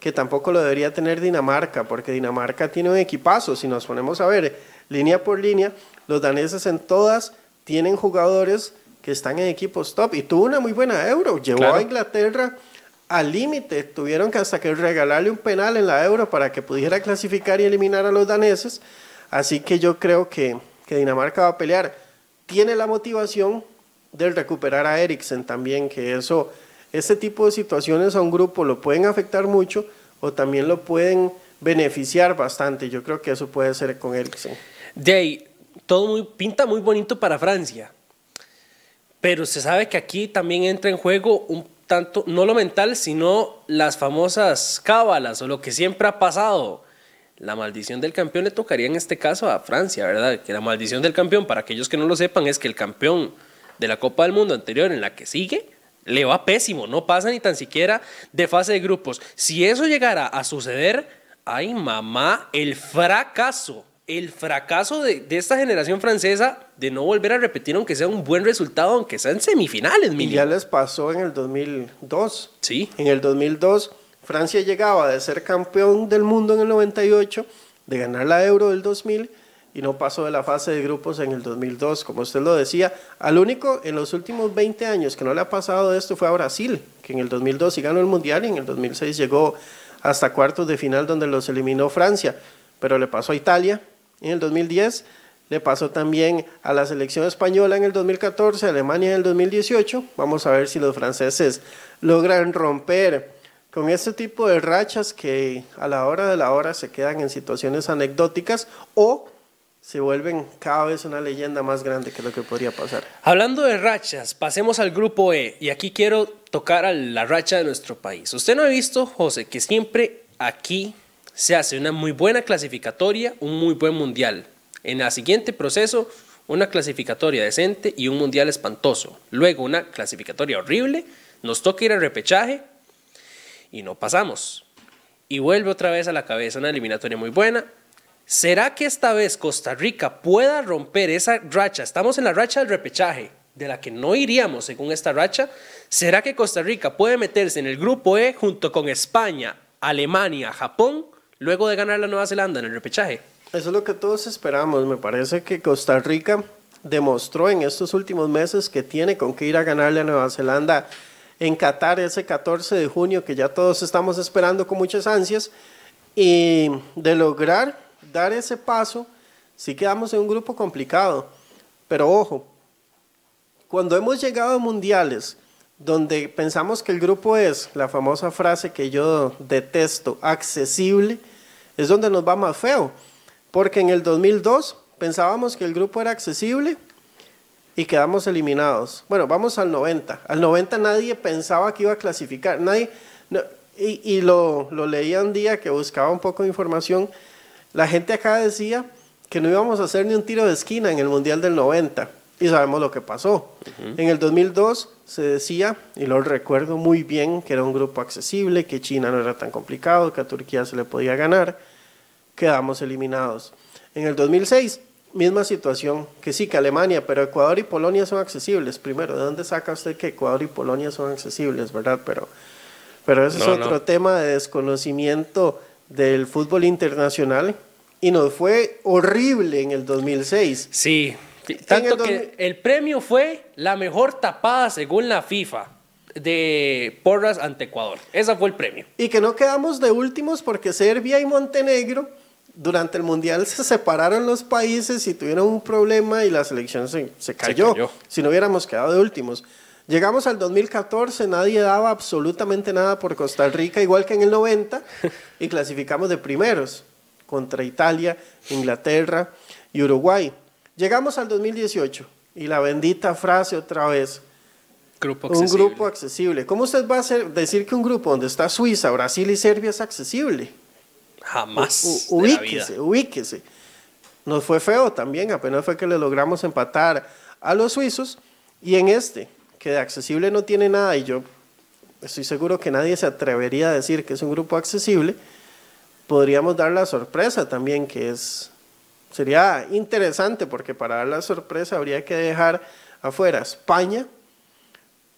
que tampoco lo debería tener Dinamarca, porque Dinamarca tiene un equipazo. Si nos ponemos a ver línea por línea, los daneses en todas tienen jugadores que están en equipos top y tuvo una muy buena euro. Llevó a Inglaterra al límite. Tuvieron que hasta que regalarle un penal en la euro para que pudiera clasificar y eliminar a los daneses. Así que yo creo que, que Dinamarca va a pelear. Tiene la motivación de recuperar a Eriksen también, que eso este tipo de situaciones a un grupo lo pueden afectar mucho o también lo pueden beneficiar bastante. Yo creo que eso puede ser con Eriksen. Ahí, todo muy, pinta muy bonito para Francia, pero se sabe que aquí también entra en juego un tanto, no lo mental, sino las famosas cábalas o lo que siempre ha pasado. La maldición del campeón le tocaría en este caso a Francia, ¿verdad? Que la maldición del campeón, para aquellos que no lo sepan, es que el campeón de la Copa del Mundo anterior en la que sigue le va pésimo, no pasa ni tan siquiera de fase de grupos. Si eso llegara a suceder, ay mamá, el fracaso, el fracaso de, esta generación francesa de no volver a repetir aunque sea un buen resultado, aunque sea en semifinales. Y ya les pasó en el 2002. Sí. En el 2002 Francia llegaba de ser campeón del mundo en el 98, de ganar la Euro del 2000 y no pasó de la fase de grupos en el 2002, como usted lo decía. Al único en los últimos 20 años que no le ha pasado esto fue a Brasil, que en el 2002 sí ganó el Mundial y en el 2006 llegó hasta cuartos de final donde los eliminó Francia, pero le pasó a Italia en el 2010, le pasó también a la selección española en el 2014, a Alemania en el 2018. Vamos a ver si los franceses logran romper con este tipo de rachas que a la hora de la hora se quedan en situaciones anecdóticas o se vuelven cada vez una leyenda más grande que lo que podría pasar. Hablando de rachas, pasemos al grupo E y aquí quiero tocar a la racha de nuestro país. Usted no ha visto, José, que siempre aquí se hace una muy buena clasificatoria, un muy buen mundial. En el siguiente proceso, una clasificatoria decente y un mundial espantoso. Luego una clasificatoria horrible, nos toca ir al repechaje y no pasamos. Y vuelve otra vez a la cabeza una eliminatoria muy buena, ¿Será que esta vez Costa Rica pueda romper esa racha? Estamos en la racha del repechaje, de la que no iríamos según esta racha. ¿Será que Costa Rica puede meterse en el grupo E junto con España, Alemania, Japón, luego de ganar la Nueva Zelanda en el repechaje? Eso es lo que todos esperamos. Me parece que Costa Rica demostró en estos últimos meses que tiene con qué ir a ganarle a Nueva Zelanda en Qatar ese 14 de junio que ya todos estamos esperando con muchas ansias y de lograr dar ese paso, sí quedamos en un grupo complicado. Pero ojo, cuando hemos llegado a mundiales donde pensamos que el grupo es la famosa frase que yo detesto, accesible, es donde nos va más feo. Porque en el 2002 pensábamos que el grupo era accesible y quedamos eliminados. Bueno, vamos al 90. Al 90 nadie pensaba que iba a clasificar. Nadie, y, y lo, lo leía un día que buscaba un poco de información la gente acá decía que no íbamos a hacer ni un tiro de esquina en el Mundial del 90 y sabemos lo que pasó. En el 2002 se decía, y lo recuerdo muy bien, que era un grupo accesible, que China no era tan complicado, que a Turquía se le podía ganar, quedamos eliminados. En el 2006, misma situación, que sí, que Alemania, pero Ecuador y Polonia son accesibles. Primero, ¿de dónde saca usted que Ecuador y Polonia son accesibles, verdad? Pero, pero ese es otro tema de desconocimiento del fútbol internacional y nos fue horrible en el 2006. Sí, tanto que el premio fue la mejor tapada según la FIFA de Porras ante Ecuador. Ese fue el premio. Y que no quedamos de últimos porque Serbia y Montenegro durante el Mundial se separaron los países y tuvieron un problema y la selección se, se, cayó, se cayó. Si no hubiéramos quedado de últimos. Llegamos al 2014, nadie daba absolutamente nada por Costa Rica, igual que en el 90, y clasificamos de primeros contra Italia, Inglaterra y Uruguay. Llegamos al 2018 y la bendita frase otra vez. Grupo un grupo accesible. ¿Cómo usted va a decir que un grupo donde está Suiza, Brasil y Serbia es accesible? Jamás. ubíquese, ubíquese. Nos fue feo también, apenas fue que le logramos empatar a los suizos. Y en este, que de accesible no tiene nada y yo estoy seguro que nadie se atrevería a decir que es un grupo accesible, podríamos dar la sorpresa también, que es sería interesante porque para dar la sorpresa habría que dejar afuera España,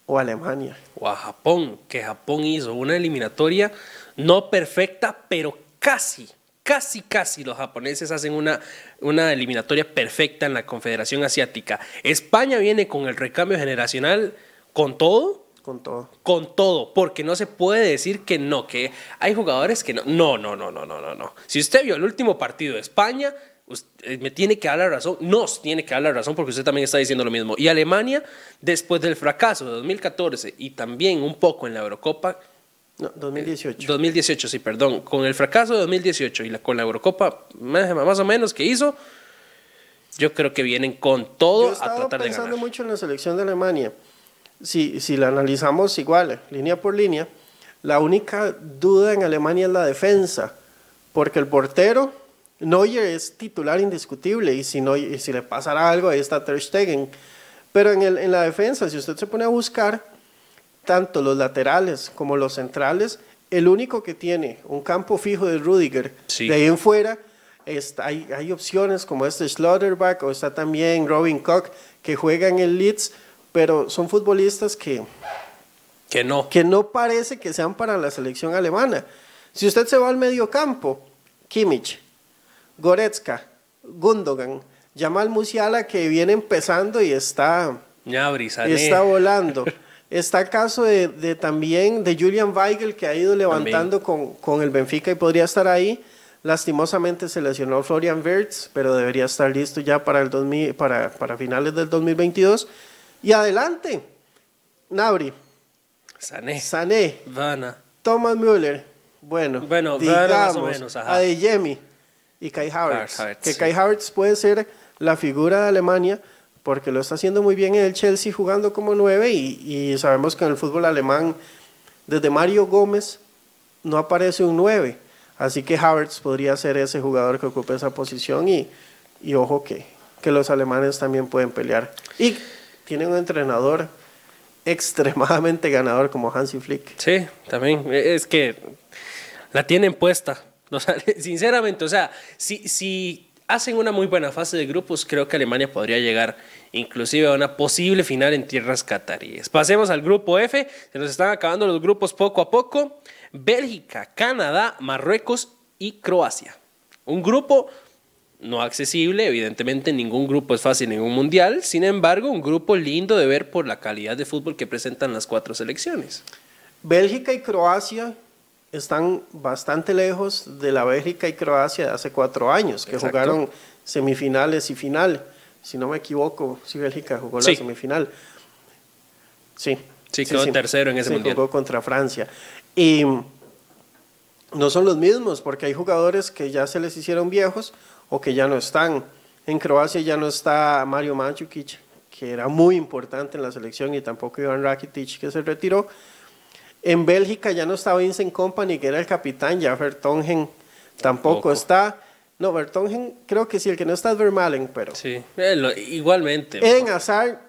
o Alemania. O a Japón, que Japón hizo una eliminatoria no perfecta, pero casi, casi, casi los japoneses hacen una, una eliminatoria perfecta en la Confederación Asiática. España viene con el recambio generacional con todo. Con todo. Con todo, porque no se puede decir que no, que hay jugadores que no. No, no, no, no, no, no, no. Si usted vio el último partido de España, usted me tiene que dar la razón, nos tiene que dar la razón porque usted también está diciendo lo mismo. Y Alemania, después del fracaso de 2014 y también un poco en la Eurocopa, no, 2018. 2018, sí, perdón. Con el fracaso de 2018 y la, con la Eurocopa más, o menos que hizo, yo creo que vienen con todo a tratar de ganar. pensando mucho en la selección de Alemania. Si, si la analizamos igual, línea por línea, la única duda en Alemania es la defensa, porque el portero, Neuer es titular indiscutible y si, no, y si le pasara algo, ahí está Ter Stegen. Pero en, el, en la defensa, si usted se pone a buscar, tanto los laterales como los centrales, el único que tiene un campo fijo de Rudiger. De ahí en fuera está, hay, hay, opciones como este Slaughterback o está también Robin Koch que juega en el Leeds, pero son futbolistas que, que, no. que no parece que sean para la selección alemana. Si usted se va al medio campo, Kimmich, Goretzka, Gundogan, Jamal Musiala que viene empezando y está, está volando. Está el caso de, también de Julian Weigel, que ha ido levantando con, con, el Benfica y podría estar ahí. Lastimosamente se lesionó Florian Wirtz, pero debería estar listo ya para, el 2000, para, para finales del 2022. Y adelante, Nabri. Sané. Sané. Vana. Thomas Müller. Bueno, bueno digamos, más o menos, Adeyemi y Kai Havertz. que Kai Havertz puede ser la figura de Alemania porque lo está haciendo muy bien en el Chelsea jugando como nueve y, sabemos que en el fútbol alemán desde Mario Gómez no aparece un nueve, así que Havertz podría ser ese jugador que ocupe esa posición y, y ojo que, que los alemanes también pueden pelear. Y tienen un entrenador extremadamente ganador como Hansi Flick. Sí, también es que la tienen puesta. sinceramente, o sea, si, si hacen una muy buena fase de grupos, creo que Alemania podría llegar inclusive a una posible final en tierras cataríes. Pasemos al grupo F, se nos están acabando los grupos poco a poco. Bélgica, Canadá, Marruecos y Croacia. Un grupo no accesible, evidentemente ningún grupo es fácil, ningún mundial, sin embargo un grupo lindo de ver por la calidad de fútbol que presentan las cuatro selecciones. Bélgica y Croacia están bastante lejos de la Bélgica y Croacia de hace cuatro años, que jugaron semifinales y final. Si no me equivoco, si Bélgica jugó la semifinal. Sí. Sí, quedó tercero en ese mundial. jugó contra Francia. Y no son los mismos, porque hay jugadores que ya se les hicieron viejos o que ya no están. En Croacia ya no está Mario Mandzukic, que era muy importante en la selección, y tampoco Iván Rakitic, que se retiró. En Bélgica ya no está Vincent Company, que era el capitán, ya Vertonghen tampoco está. No, Vertonghen creo que sí, el que no está es Vermalen, pero... Sí, eh, igualmente. En Hazard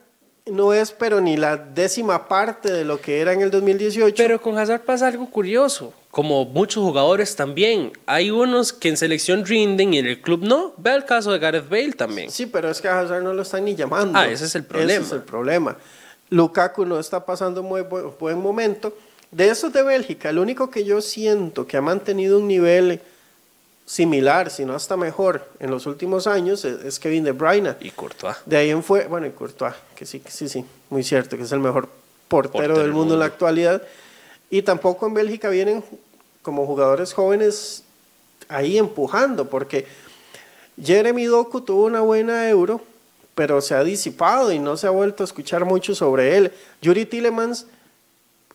no es pero ni la décima parte de lo que era en el 2018. Pero con Hazard pasa algo curioso, como muchos jugadores también. Hay unos que en selección rinden y en el club no. Ve el caso de Gareth Bale también. Sí, pero es que a Hazard no lo están ni llamando. Ah, ese es el problema. Ese es el problema. Lukaku no está pasando muy buen momento de esos de Bélgica, el único que yo siento que ha mantenido un nivel similar, si no hasta mejor, en los últimos años es, Kevin De Bruyne. Y Courtois. De ahí en fue, bueno, y Courtois, que sí, sí, sí, muy cierto, que es el mejor portero, del mundo, en la actualidad. Y tampoco en Bélgica vienen como jugadores jóvenes ahí empujando, porque Jeremy Doku tuvo una buena euro, pero se ha disipado y no se ha vuelto a escuchar mucho sobre él. Yuri Tillemans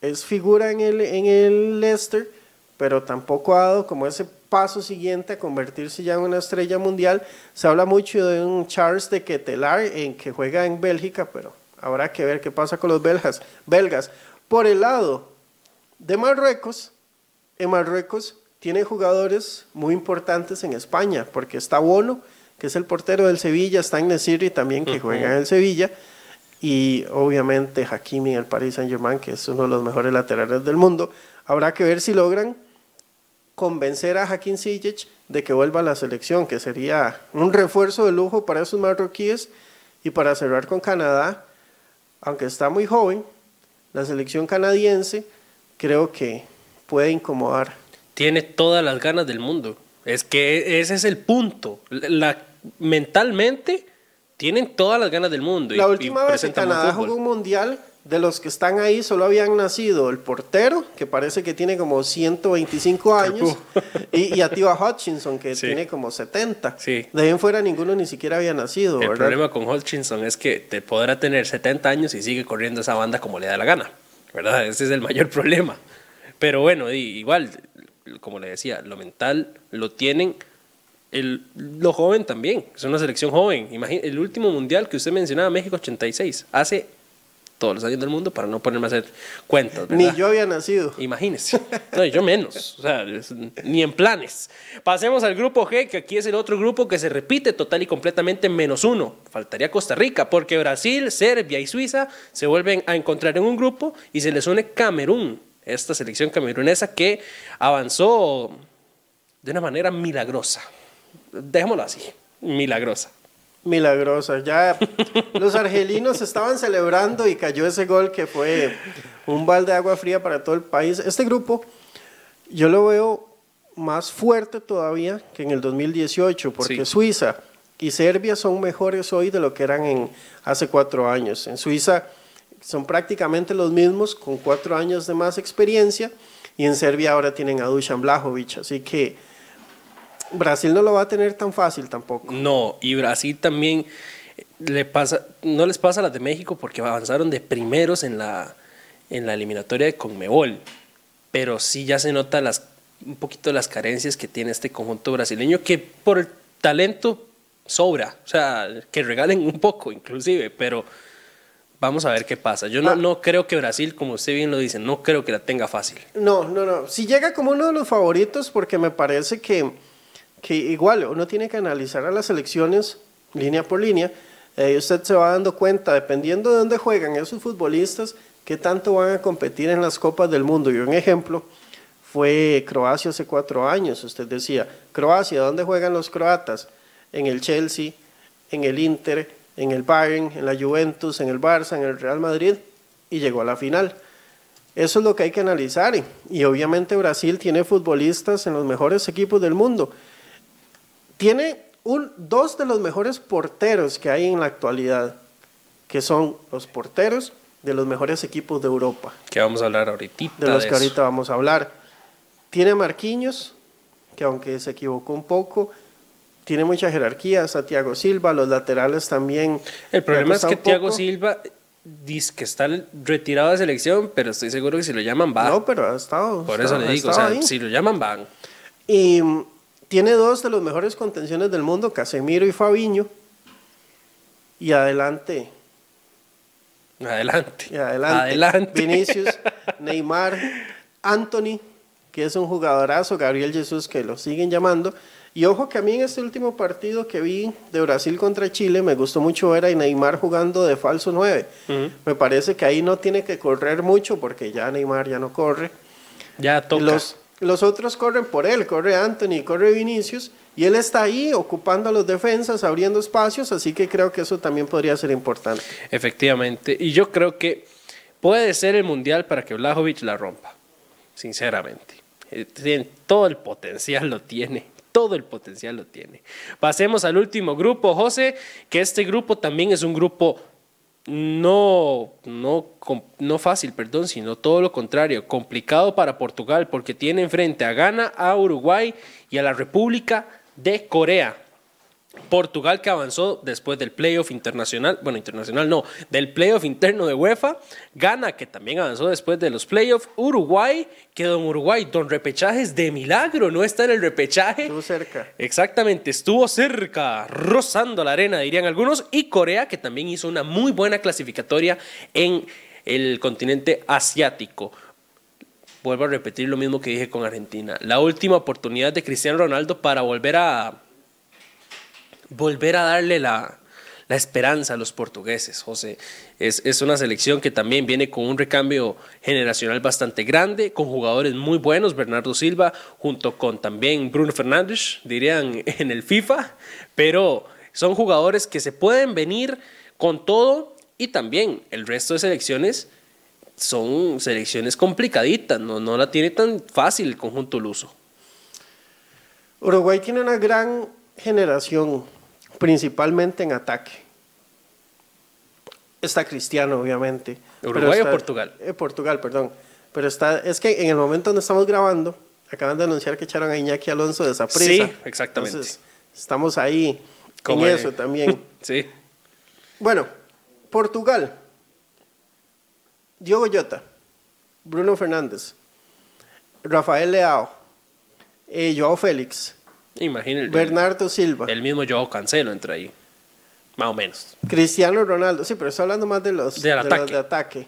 es figura en el, en el Leicester, pero tampoco ha dado como ese paso siguiente a convertirse ya en una estrella mundial. Se habla mucho de un Charles de Ketelar en que juega en Bélgica, pero habrá que ver qué pasa con los belgas. belgas. Por el lado de Marruecos, en Marruecos tiene jugadores muy importantes en España, porque está Bono, que es el portero del Sevilla, está en Nesiri también, que juega en el Sevilla, y obviamente Hakimi en el Paris Saint Germain, que es uno de los mejores laterales del mundo. Habrá que ver si logran convencer a Hakim Ziyech de que vuelva a la selección, que sería un refuerzo de lujo para esos marroquíes y para cerrar con Canadá, aunque está muy joven, la selección canadiense creo que puede incomodar. Tiene todas las ganas del mundo. Es que ese es el punto. La, mentalmente tienen todas las ganas del mundo. La última vez que Canadá jugó un mundial, de los que están ahí solo habían nacido el portero, que parece que tiene como 125 años, y, y Atiba Hutchinson, que tiene como 70. Sí. De ahí en fuera ninguno ni siquiera había nacido. El problema con Hutchinson es que te podrá tener 70 años y sigue corriendo esa banda como le da la gana. ¿Verdad? Ese es el mayor problema. Pero bueno, igual, como le decía, lo mental lo tienen. El, lo joven también, es una selección joven. Imagínate, el último mundial que usted mencionaba, México 86, hace todos los años del mundo para no ponerme a hacer cuentas. Ni yo había nacido. Imagínese. No, yo menos. O sea, ni en planes. Pasemos al grupo G, que aquí es el otro grupo que se repite total y completamente menos uno. Faltaría Costa Rica, porque Brasil, Serbia y Suiza se vuelven a encontrar en un grupo y se les une Camerún, esta selección camerunesa que avanzó de una manera milagrosa. Dejémoslo así, milagrosa milagrosa. Ya los argelinos estaban celebrando y cayó ese gol que fue un balde de agua fría para todo el país. Este grupo yo lo veo más fuerte todavía que en el 2018, porque Suiza y Serbia son mejores hoy de lo que eran en hace cuatro años. En Suiza son prácticamente los mismos, con cuatro años de más experiencia, y en Serbia ahora tienen a Dusan Blajovic, así que Brasil no lo va a tener tan fácil tampoco. No, y Brasil también le pasa, no les pasa a las de México porque avanzaron de primeros en la, en la eliminatoria de Conmebol, pero sí ya se nota las, un poquito las carencias que tiene este conjunto brasileño que por el talento sobra, o sea, que regalen un poco inclusive, pero vamos a ver qué pasa. Yo no, ah. no creo que Brasil, como usted bien lo dice, no creo que la tenga fácil. No, no, no. Si llega como uno de los favoritos porque me parece que que igual uno tiene que analizar a las elecciones línea por línea, y usted se va dando cuenta, dependiendo de dónde juegan esos futbolistas, qué tanto van a competir en las Copas del Mundo. Y un ejemplo fue Croacia hace cuatro años. Usted decía, Croacia, ¿dónde juegan los croatas? En el Chelsea, en el Inter, en el Bayern, en la Juventus, en el Barça, en el Real Madrid, y llegó a la final. Eso es lo que hay que analizar. Y obviamente Brasil tiene futbolistas en los mejores equipos del mundo. Tiene un, dos de los mejores porteros que hay en la actualidad, que son los porteros de los mejores equipos de Europa. Que vamos a hablar ahorita. De los que ahorita vamos a hablar. Tiene Marquinhos, que aunque se equivocó un poco, tiene mucha jerarquía. Está Thiago Silva, los laterales también. El problema es que Thiago Silva dice que está retirado de selección, pero estoy seguro que si lo llaman va. No, pero ha estado. Por eso le digo, o sea, si lo llaman van. Y tiene dos de los mejores contenciones del mundo, Casemiro y Fabiño. Y adelante. Adelante. Y adelante. Vinicius, Neymar, Anthony, que es un jugadorazo, Gabriel Jesús, que lo siguen llamando. Y ojo que a mí en este último partido que vi de Brasil contra Chile me gustó mucho ver a Neymar jugando de falso 9. Me parece que ahí no tiene que correr mucho porque ya Neymar ya no corre. Ya toca. Los, los otros corren por él, corre Anthony, corre Vinicius, y él está ahí ocupando a los defensas, abriendo espacios, así que creo que eso también podría ser importante. Efectivamente, y yo creo que puede ser el mundial para que Vlahovic la rompa, sinceramente. Eh, todo el potencial lo tiene, todo el potencial lo tiene. Pasemos al último grupo, José, que este grupo también es un grupo no, no, no fácil, perdón, sino todo lo contrario, complicado para Portugal porque tiene enfrente a Ghana, a Uruguay y a la República de Corea. Portugal que avanzó después del playoff internacional, bueno, internacional no, del playoff interno de UEFA, Ghana que también avanzó después de los playoffs, Uruguay, que don Uruguay, don repechajes de milagro, no está en el repechaje. Estuvo cerca. Exactamente, estuvo cerca, rozando la arena, dirían algunos, y Corea que también hizo una muy buena clasificatoria en el continente asiático. Vuelvo a repetir lo mismo que dije con Argentina. La última oportunidad de Cristiano Ronaldo para volver a volver a darle la, esperanza a los portugueses, José. Es, una selección que también viene con un recambio generacional bastante grande, con jugadores muy buenos, Bernardo Silva, junto con también Bruno Fernández, dirían en el FIFA, pero son jugadores que se pueden venir con todo y también el resto de selecciones son selecciones complicaditas, no, no la tiene tan fácil el conjunto luso. Uruguay tiene una gran generación, principalmente en ataque. Está Cristiano, obviamente. ¿Uruguay o Portugal? eh, Portugal, perdón. Pero está, es que en el momento donde estamos grabando, acaban de anunciar que echaron a Iñaki Alonso de Saprissa. Sí, exactamente. estamos ahí en el- eso también. Sí. Bueno, Portugal. Diogo Jota, Bruno Fernández, Rafael Leao, eh, Joao Félix, Imagínate. Bernardo Silva, El mismo Joao Cancelo entra ahí. Más o menos. Cristiano Ronaldo. Sí, pero estoy hablando más de los, de los ataque. de ataque.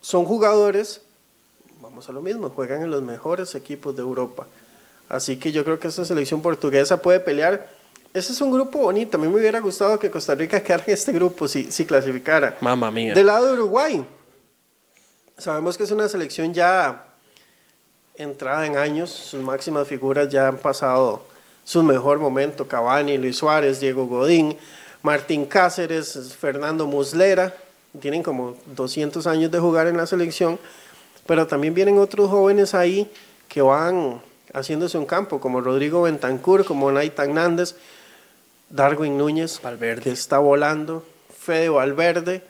Son jugadores, vamos a lo mismo, juegan en los mejores equipos de Europa. Así que yo creo que esta selección portuguesa puede pelear. Ese es un grupo bonito. A mí me hubiera gustado que Costa Rica quedara en este grupo si, si clasificara. Mamma mía. Del lado de Uruguay, sabemos que es una selección ya entrada en años, sus máximas figuras ya han pasado su mejor momento, Cavani, Luis Suárez, Diego Godín, Martín Cáceres, Fernando Muslera, tienen como 200 años de jugar en la selección, pero también vienen otros jóvenes ahí que van haciéndose un campo, como Rodrigo Bentancur, como Naitan Nández, Darwin Núñez, Valverde. que está volando, Fede Valverde.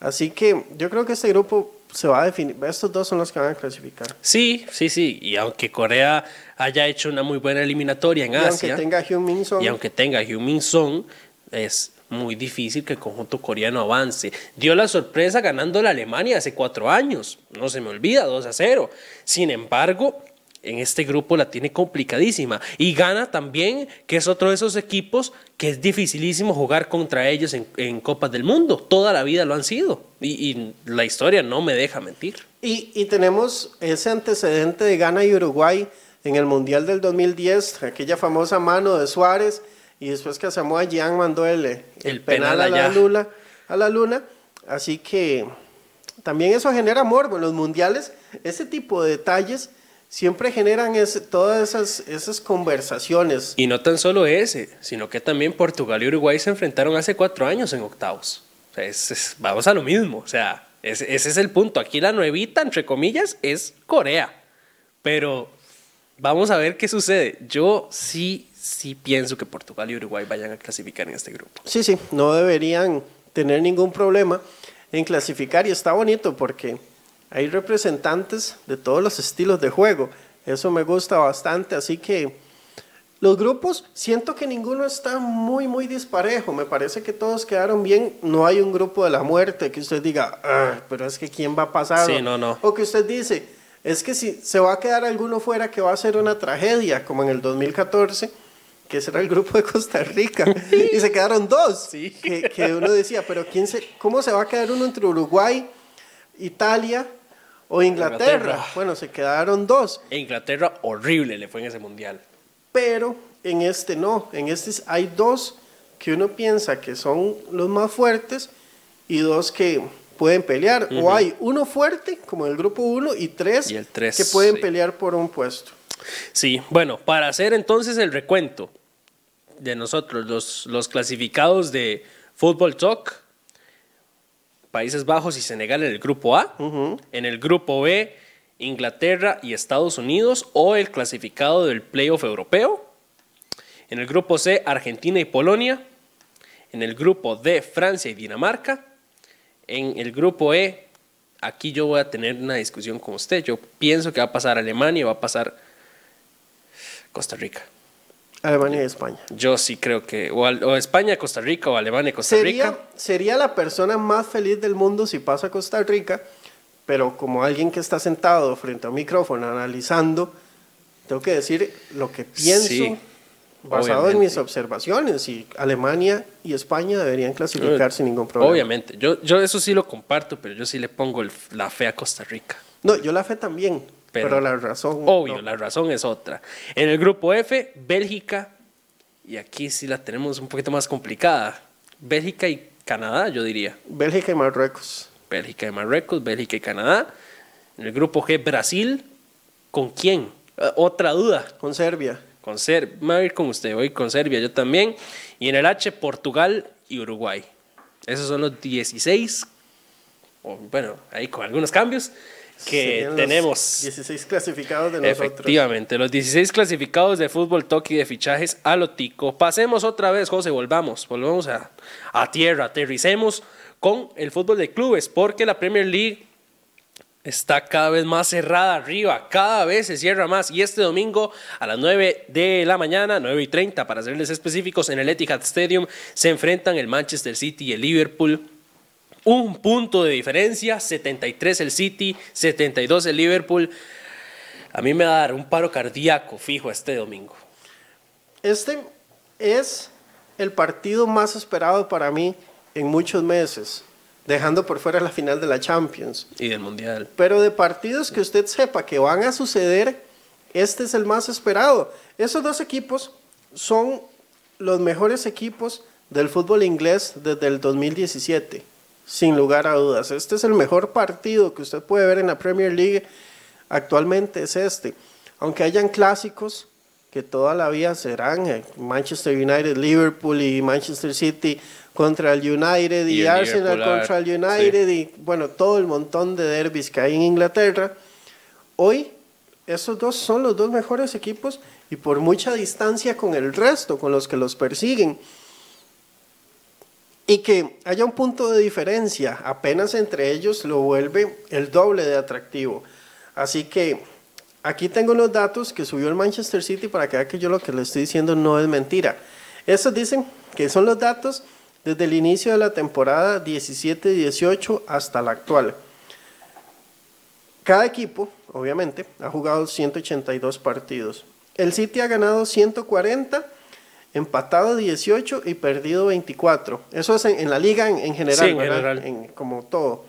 Así que yo creo que este grupo se va a definir. Estos dos son los que van a clasificar. Sí, sí, sí. Y aunque Corea haya hecho una muy buena eliminatoria en y aunque Asia, tenga a Heung-Min Son, y aunque tenga Heung-Min Son, es muy difícil que el conjunto coreano avance. Dio la sorpresa ganando la Alemania hace cuatro años, no se me olvida, 2 a 0. Sin embargo, en este grupo la tiene complicadísima. Y gana también, que es otro de esos equipos que es dificilísimo jugar contra ellos en, en Copas del Mundo. Toda la vida lo han sido. Y, y la historia no me deja mentir. Y, y tenemos ese antecedente de Ghana y Uruguay en el Mundial del 2010, aquella famosa mano de Suárez, y después que Samoa Gyan mandó el, el, El penal, penal a, la luna, a la luna. Así que también eso genera morbo en los mundiales. Ese tipo de detalles siempre generan ese- todas esas, esas conversaciones. Y no tan solo ese, sino que también Portugal y Uruguay se enfrentaron hace cuatro años en octavos. O sea, es- es- vamos a lo mismo. O sea, ese es el punto. Aquí la nuevita, entre comillas, es Corea. Pero vamos a ver qué sucede. Yo sí, sí pienso que Portugal y Uruguay vayan a clasificar en este grupo. Sí, sí, no deberían tener ningún problema en clasificar y está bonito porque hay representantes de todos los estilos de juego. Eso me gusta bastante, así que los grupos, siento que ninguno está muy, muy disparejo. Me parece que todos quedaron bien. No hay un grupo de la muerte que usted diga, "Ah, pero es que quién va a pasar. Sí, no, no. O que usted dice, es que si se va a quedar alguno fuera que va a ser una tragedia, como en el 2014, que ese era el grupo de Costa Rica. y se quedaron dos. Sí. Que, que uno decía, pero quién se, ¿cómo se va a quedar uno entre Uruguay, Italia o Inglaterra? Inglaterra. Bueno, se quedaron dos. E Inglaterra horrible le fue en ese mundial. Pero en este no, en este hay dos que uno piensa que son los más fuertes y dos que pueden pelear. O hay uno fuerte, como el grupo uno, y tres, Y el tres, que pueden sí. pelear por un puesto. Sí, bueno, para hacer entonces el recuento de nosotros, los, los clasificados de Fútbol Talk, Países Bajos y Senegal en el grupo A, en el grupo B, Inglaterra y Estados Unidos o el clasificado del playoff europeo, en el grupo C, Argentina y Polonia, en el grupo D, Francia y Dinamarca, en el grupo E, aquí yo voy a tener una discusión con usted, yo pienso que va a pasar Alemania y va a pasar Costa Rica. Alemania y España. Yo sí creo que, o, o España, Costa Rica, o Alemania, Costa Sería, Rica. sería la persona más feliz del mundo si pasa a Costa Rica, pero como alguien que está sentado frente a un micrófono analizando, tengo que decir lo que pienso Sí, basado en obviamente. mis observaciones. Y Alemania y España deberían clasificar sin ningún problema. Obviamente, yo, yo eso sí lo comparto, pero yo sí le pongo el- la fe a Costa Rica. No, yo la fe también, pero, Pero- la razón. Obvio, no. la razón es otra. En el grupo F, Bélgica, y aquí sí la tenemos un poquito más complicada. Bélgica y Canadá, yo diría. Bélgica y Marruecos. Bélgica y Marruecos, Bélgica y Canadá. En el grupo G, Brasil. ¿Con quién? Eh, otra duda. Con Serbia. Con Ser me voy a ir con usted, voy con Serbia, yo también. Y en el H, Portugal y Uruguay. Esos son los 16 o bueno, ahí con algunos cambios, que los tenemos. 16 clasificados de nosotros. Efectivamente, los 16 clasificados de fútbol toque de fichajes a lo tico. Pasemos otra vez, José, volvamos, volvamos a, a tierra, aterricemos con el fútbol de clubes, porque la Premier League está cada vez más cerrada arriba, cada vez se cierra más. Y este domingo a las 9 de la mañana, 9 y 30 para serles específicos, en el Etihad Stadium se enfrentan el Manchester City y el Liverpool. Un punto de diferencia, 73 el City, 72 el Liverpool. A mí me va a dar un paro cardíaco fijo este domingo. Este es el partido más esperado para mí en muchos meses, dejando por fuera la final de la Champions. Y del Mundial. Pero de partidos que usted sepa que van a suceder, este es el más esperado. Esos dos equipos son los mejores equipos del fútbol inglés desde el 2017, sin lugar a dudas. Este es el mejor partido que usted puede ver en la Premier League actualmente, es este. Aunque hayan clásicos que toda la vida serán eh, Manchester United, Liverpool y Manchester City contra el United y, Y el Arsenal Liverpool, contra el sí. United y bueno, todo el montón de derbis que hay en Inglaterra. Hoy esos dos son los dos mejores equipos y por mucha distancia con el resto, con los que los persiguen. Y que haya un punto de diferencia apenas entre ellos lo vuelve el doble de atractivo. Así que aquí tengo unos datos que subió el Manchester City para que vea que yo lo que le estoy diciendo no es mentira. Estos dicen que son los datos desde el inicio de la temporada 17-18 hasta la actual. Cada equipo, obviamente, ha jugado 182 partidos. El City ha ganado 140, empatado 18 y perdido 24. Eso es en, en la liga en, en general, Sí, en ¿verdad? general. En- como todo.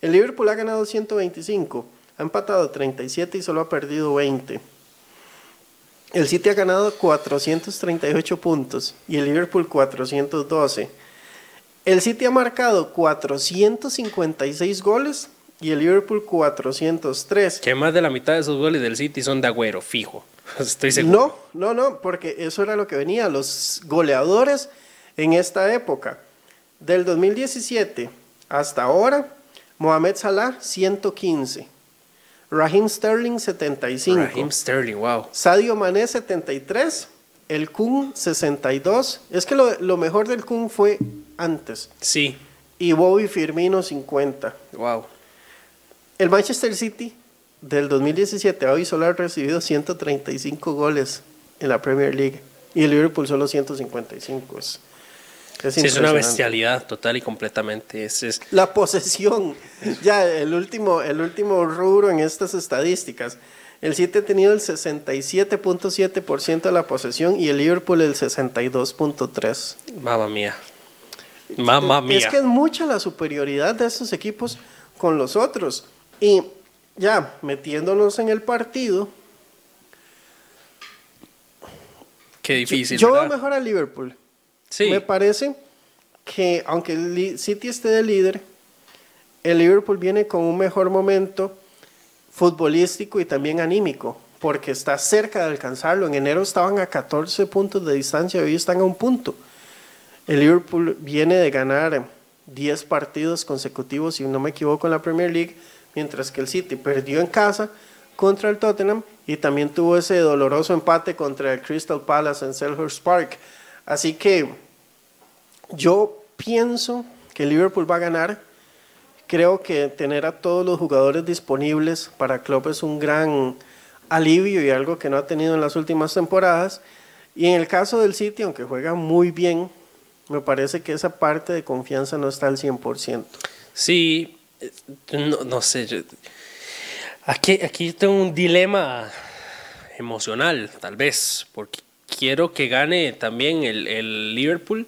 El Liverpool ha ganado 125, ha empatado 37 y solo ha perdido 20. El City ha ganado 438 puntos y el Liverpool 412. El City ha marcado 456 goles y el Liverpool 403. Que más de la mitad de esos goles del City son de Agüero, fijo. Estoy seguro. No, no, no, porque eso era lo que venía. Los goleadores en esta época, del 2017 hasta ahora, Mohamed Salah 115, Raheem Sterling 75, Raheem Sterling, wow. Sadio Mané 73, el Kun 62. Es que lo, lo mejor del Kun fue antes. Sí, Y Bobby Firmino 50. wow. El Manchester City del 2017 a hoy solo ha recibido 135 goles en la Premier League y el Liverpool solo 155. Es, es Sí, es una bestialidad total y completamente. Es, es, La posesión, ya el último, el último rubro en estas estadísticas. El City ha tenido el 67.7% de la posesión y el Liverpool el 62.3%. mamma mía. Mamma mía. Es que es mucha la superioridad de estos equipos con los otros. Y ya metiéndonos en el partido, Qué difícil. yo veo ¿verdad? mejor a Liverpool. Sí, Me parece que aunque el City esté de líder, el Liverpool viene con un mejor momento futbolístico y también anímico, porque está cerca de alcanzarlo. En enero estaban a 14 puntos de distancia y hoy están a un punto. El Liverpool viene de ganar 10 partidos consecutivos, si no me equivoco, en la Premier League, mientras que el City perdió en casa contra el Tottenham y también tuvo ese doloroso empate contra el Crystal Palace en Selhurst Park. Así que yo pienso que Liverpool va a ganar. Creo que tener a todos los jugadores disponibles para Klopp es un gran alivio y algo que no ha tenido en las últimas temporadas. Y en el caso del City, aunque juega muy bien, me parece que esa parte de confianza no está al 100%. sí. No, no sé. aquí, tengo un dilema emocional, tal vez, porque quiero que gane también el, el Liverpool,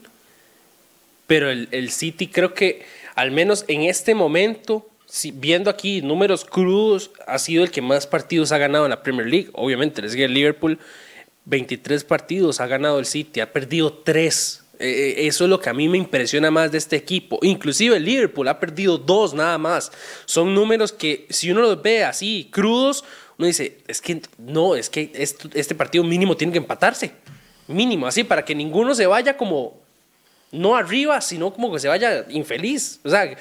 pero el, el City creo que, al menos en este momento, viendo aquí números crudos, ha sido el que más partidos ha ganado en la Premier League. Obviamente, les el Liverpool, 23 partidos ha ganado el City, ha perdido 3. Eso es lo que a mí me impresiona más de este equipo. Inclusive el Liverpool ha perdido 2 nada más. Son números que si uno los ve así crudos, uno dice, es que no, es que este partido mínimo tiene que empatarse. Mínimo, así, para que ninguno se vaya como no arriba, sino como que se vaya infeliz. O sea,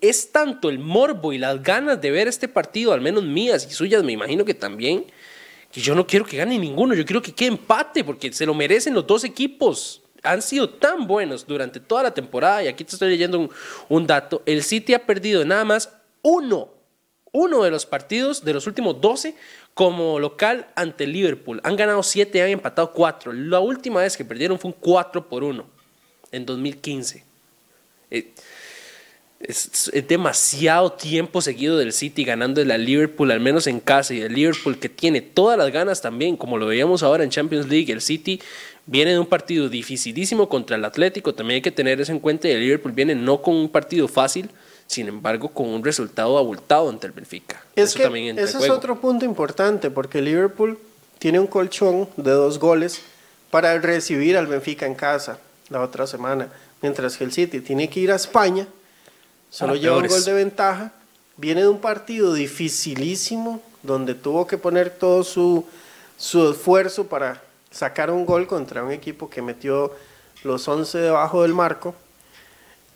es tanto el morbo y las ganas de ver este partido, al menos mías y suyas, me imagino que también, que yo no quiero que gane ninguno, yo quiero que quede empate, porque se lo merecen los dos equipos. Han sido tan buenos durante toda la temporada, y aquí te estoy leyendo un, dato, el City ha perdido nada más uno, uno de los partidos de los últimos 12 como local ante Liverpool. Han ganado 7 y han empatado 4. La última vez que perdieron fue un 4 por 1 en 2015. Eh, es, demasiado tiempo seguido del City ganando la Liverpool, al menos en casa, y el Liverpool que tiene todas las ganas también, como lo veíamos ahora en Champions League. El City viene de un partido dificilísimo contra el Atlético, también hay que tener eso en cuenta. Y el Liverpool viene no con un partido fácil, sin embargo, con un resultado abultado ante el Benfica. Es que ese es otro punto importante, porque Liverpool tiene un colchón de dos goles para recibir al Benfica en casa la otra semana, mientras que el City tiene que ir a España Solo lleva un gol de ventaja. Viene de un partido dificilísimo donde tuvo que poner todo su, su esfuerzo para sacar un gol contra un equipo que metió los 11 debajo del marco.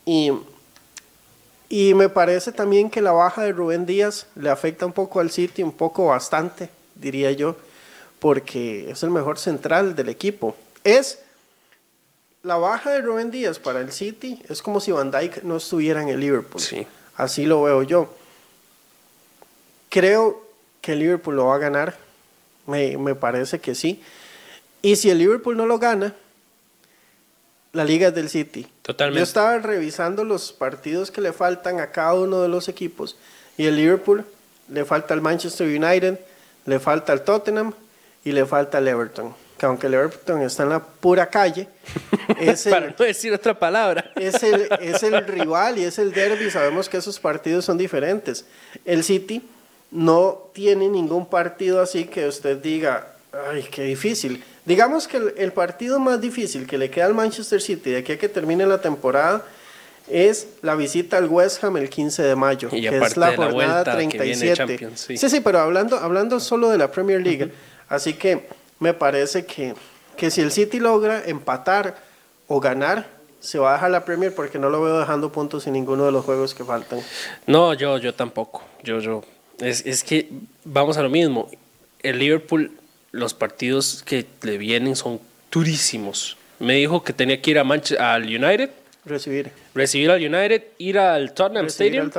Y, y me parece también que la baja de Rubén Díaz le afecta un poco al City, un poco bastante, diría yo, porque es el mejor central del equipo. Es la baja de Rubén Díaz para el City es como si Van Dijk no estuviera en el Liverpool. Sí. Así lo veo yo. Creo que el Liverpool lo va a ganar. Me, me, parece que sí. Y si el Liverpool no lo gana, la liga es del City. Totalmente. Yo estaba revisando los partidos que le faltan a cada uno de los equipos. Y el Liverpool le falta al Manchester United, le falta al Tottenham y le falta al Everton que aunque el Everton está en la pura calle, es el, para no decir otra palabra, es el, es el rival y es el derby. Sabemos que esos partidos son diferentes. El City no tiene ningún partido así que usted diga, ay, qué difícil. Digamos que el, partido más difícil que le queda al Manchester City de aquí a que termine la temporada es la visita al West Ham el 15 de mayo, que es la jornada 37. sí. sí. pero hablando, hablando solo de la Premier League. Así que me parece que, que si el City logra empatar o ganar, se va a dejar la Premier porque no lo veo dejando puntos en ninguno de los juegos que faltan. No, yo, yo tampoco. Yo, yo. Es, es que vamos a lo mismo. El Liverpool, los partidos que le vienen son durísimos. Me dijo que tenía que ir a al United. Recibir. Recibir al United, ir al Tottenham Stadium.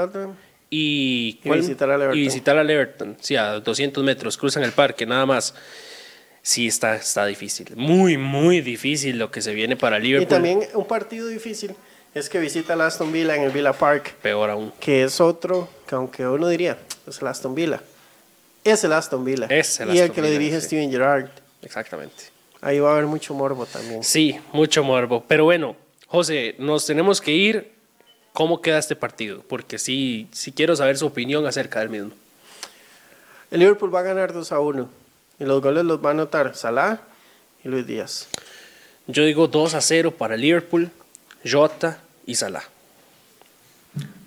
Y, visitar al Everton. Y visitar al Everton. Sí, a 200 metros. Cruzan el parque, nada más sí está, está difícil. Muy, muy difícil lo que se viene para Liverpool. Y también un partido difícil es que visita el Aston Villa en el Villa Park. Peor aún. Que es otro, que aunque uno diría, es el Aston Villa. Es el Aston Villa. Es el y el que lo dirige Steven Gerrard. Exactamente. Ahí va a haber mucho morbo también. Sí, mucho morbo. Pero bueno, José, nos tenemos que ir. ¿Cómo queda este partido? Porque sí, sí quiero saber su opinión acerca del mismo. El Liverpool va a ganar 2 a 1. Y los goles los va a anotar Salah y Luis Díaz. Yo digo 2 a 0 para Liverpool, Jota y Salah.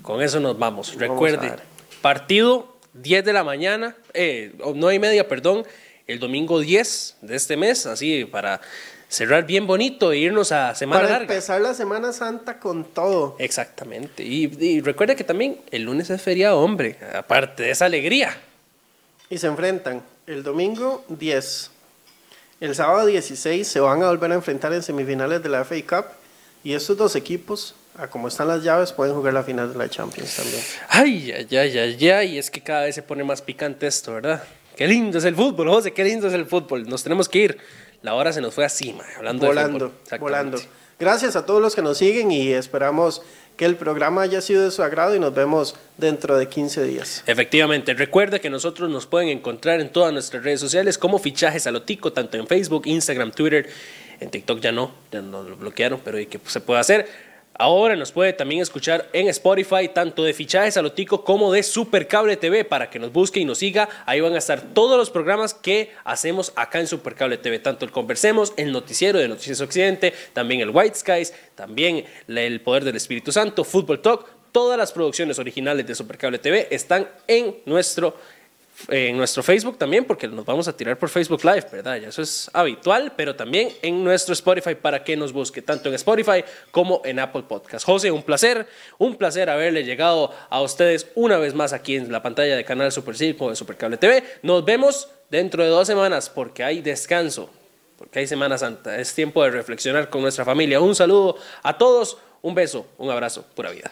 Con eso nos vamos. Recuerde, partido 10 de la mañana, eh, 9 y media, perdón, el domingo 10 de este mes, así para cerrar bien bonito e irnos a Semana Para Larga. empezar la Semana Santa con todo. Exactamente. Y, y recuerde que también el lunes es feriado, hombre, aparte de esa alegría. Y se enfrentan el domingo 10. El sábado 16 se van a volver a enfrentar en semifinales de la FA Cup. Y estos dos equipos, a como están las llaves, pueden jugar la final de la Champions también. Ay, ay, ay, ay, ay. Es que cada vez se pone más picante esto, ¿verdad? Qué lindo es el fútbol, José, qué lindo es el fútbol. Nos tenemos que ir. La hora se nos fue así, hablando volando, de Volando. Gracias a todos los que nos siguen y esperamos que el programa haya sido de su agrado y nos vemos dentro de 15 días. Efectivamente, recuerda que nosotros nos pueden encontrar en todas nuestras redes sociales como fichajes a lo tico, tanto en Facebook, Instagram, Twitter, en TikTok ya no, ya no lo bloquearon, pero ¿y qué se puede hacer? Ahora nos puede también escuchar en Spotify, tanto de Fichajes a Lotico como de Supercable TV, para que nos busque y nos siga. Ahí van a estar todos los programas que hacemos acá en Supercable TV, tanto el Conversemos, el Noticiero de Noticias Occidente, también el White Skies, también el Poder del Espíritu Santo, Fútbol Talk. Todas las producciones originales de Supercable TV están en nuestro en nuestro Facebook también, porque nos vamos a tirar por Facebook Live, ¿verdad? Ya eso es habitual, pero también en nuestro Spotify para que nos busque, tanto en Spotify como en Apple Podcast. José, un placer, un placer haberle llegado a ustedes una vez más aquí en la pantalla de Canal Super Circo de Supercable TV. Nos vemos dentro de dos semanas porque hay descanso, porque hay Semana Santa. Es tiempo de reflexionar con nuestra familia. Un saludo a todos, un beso, un abrazo, pura vida.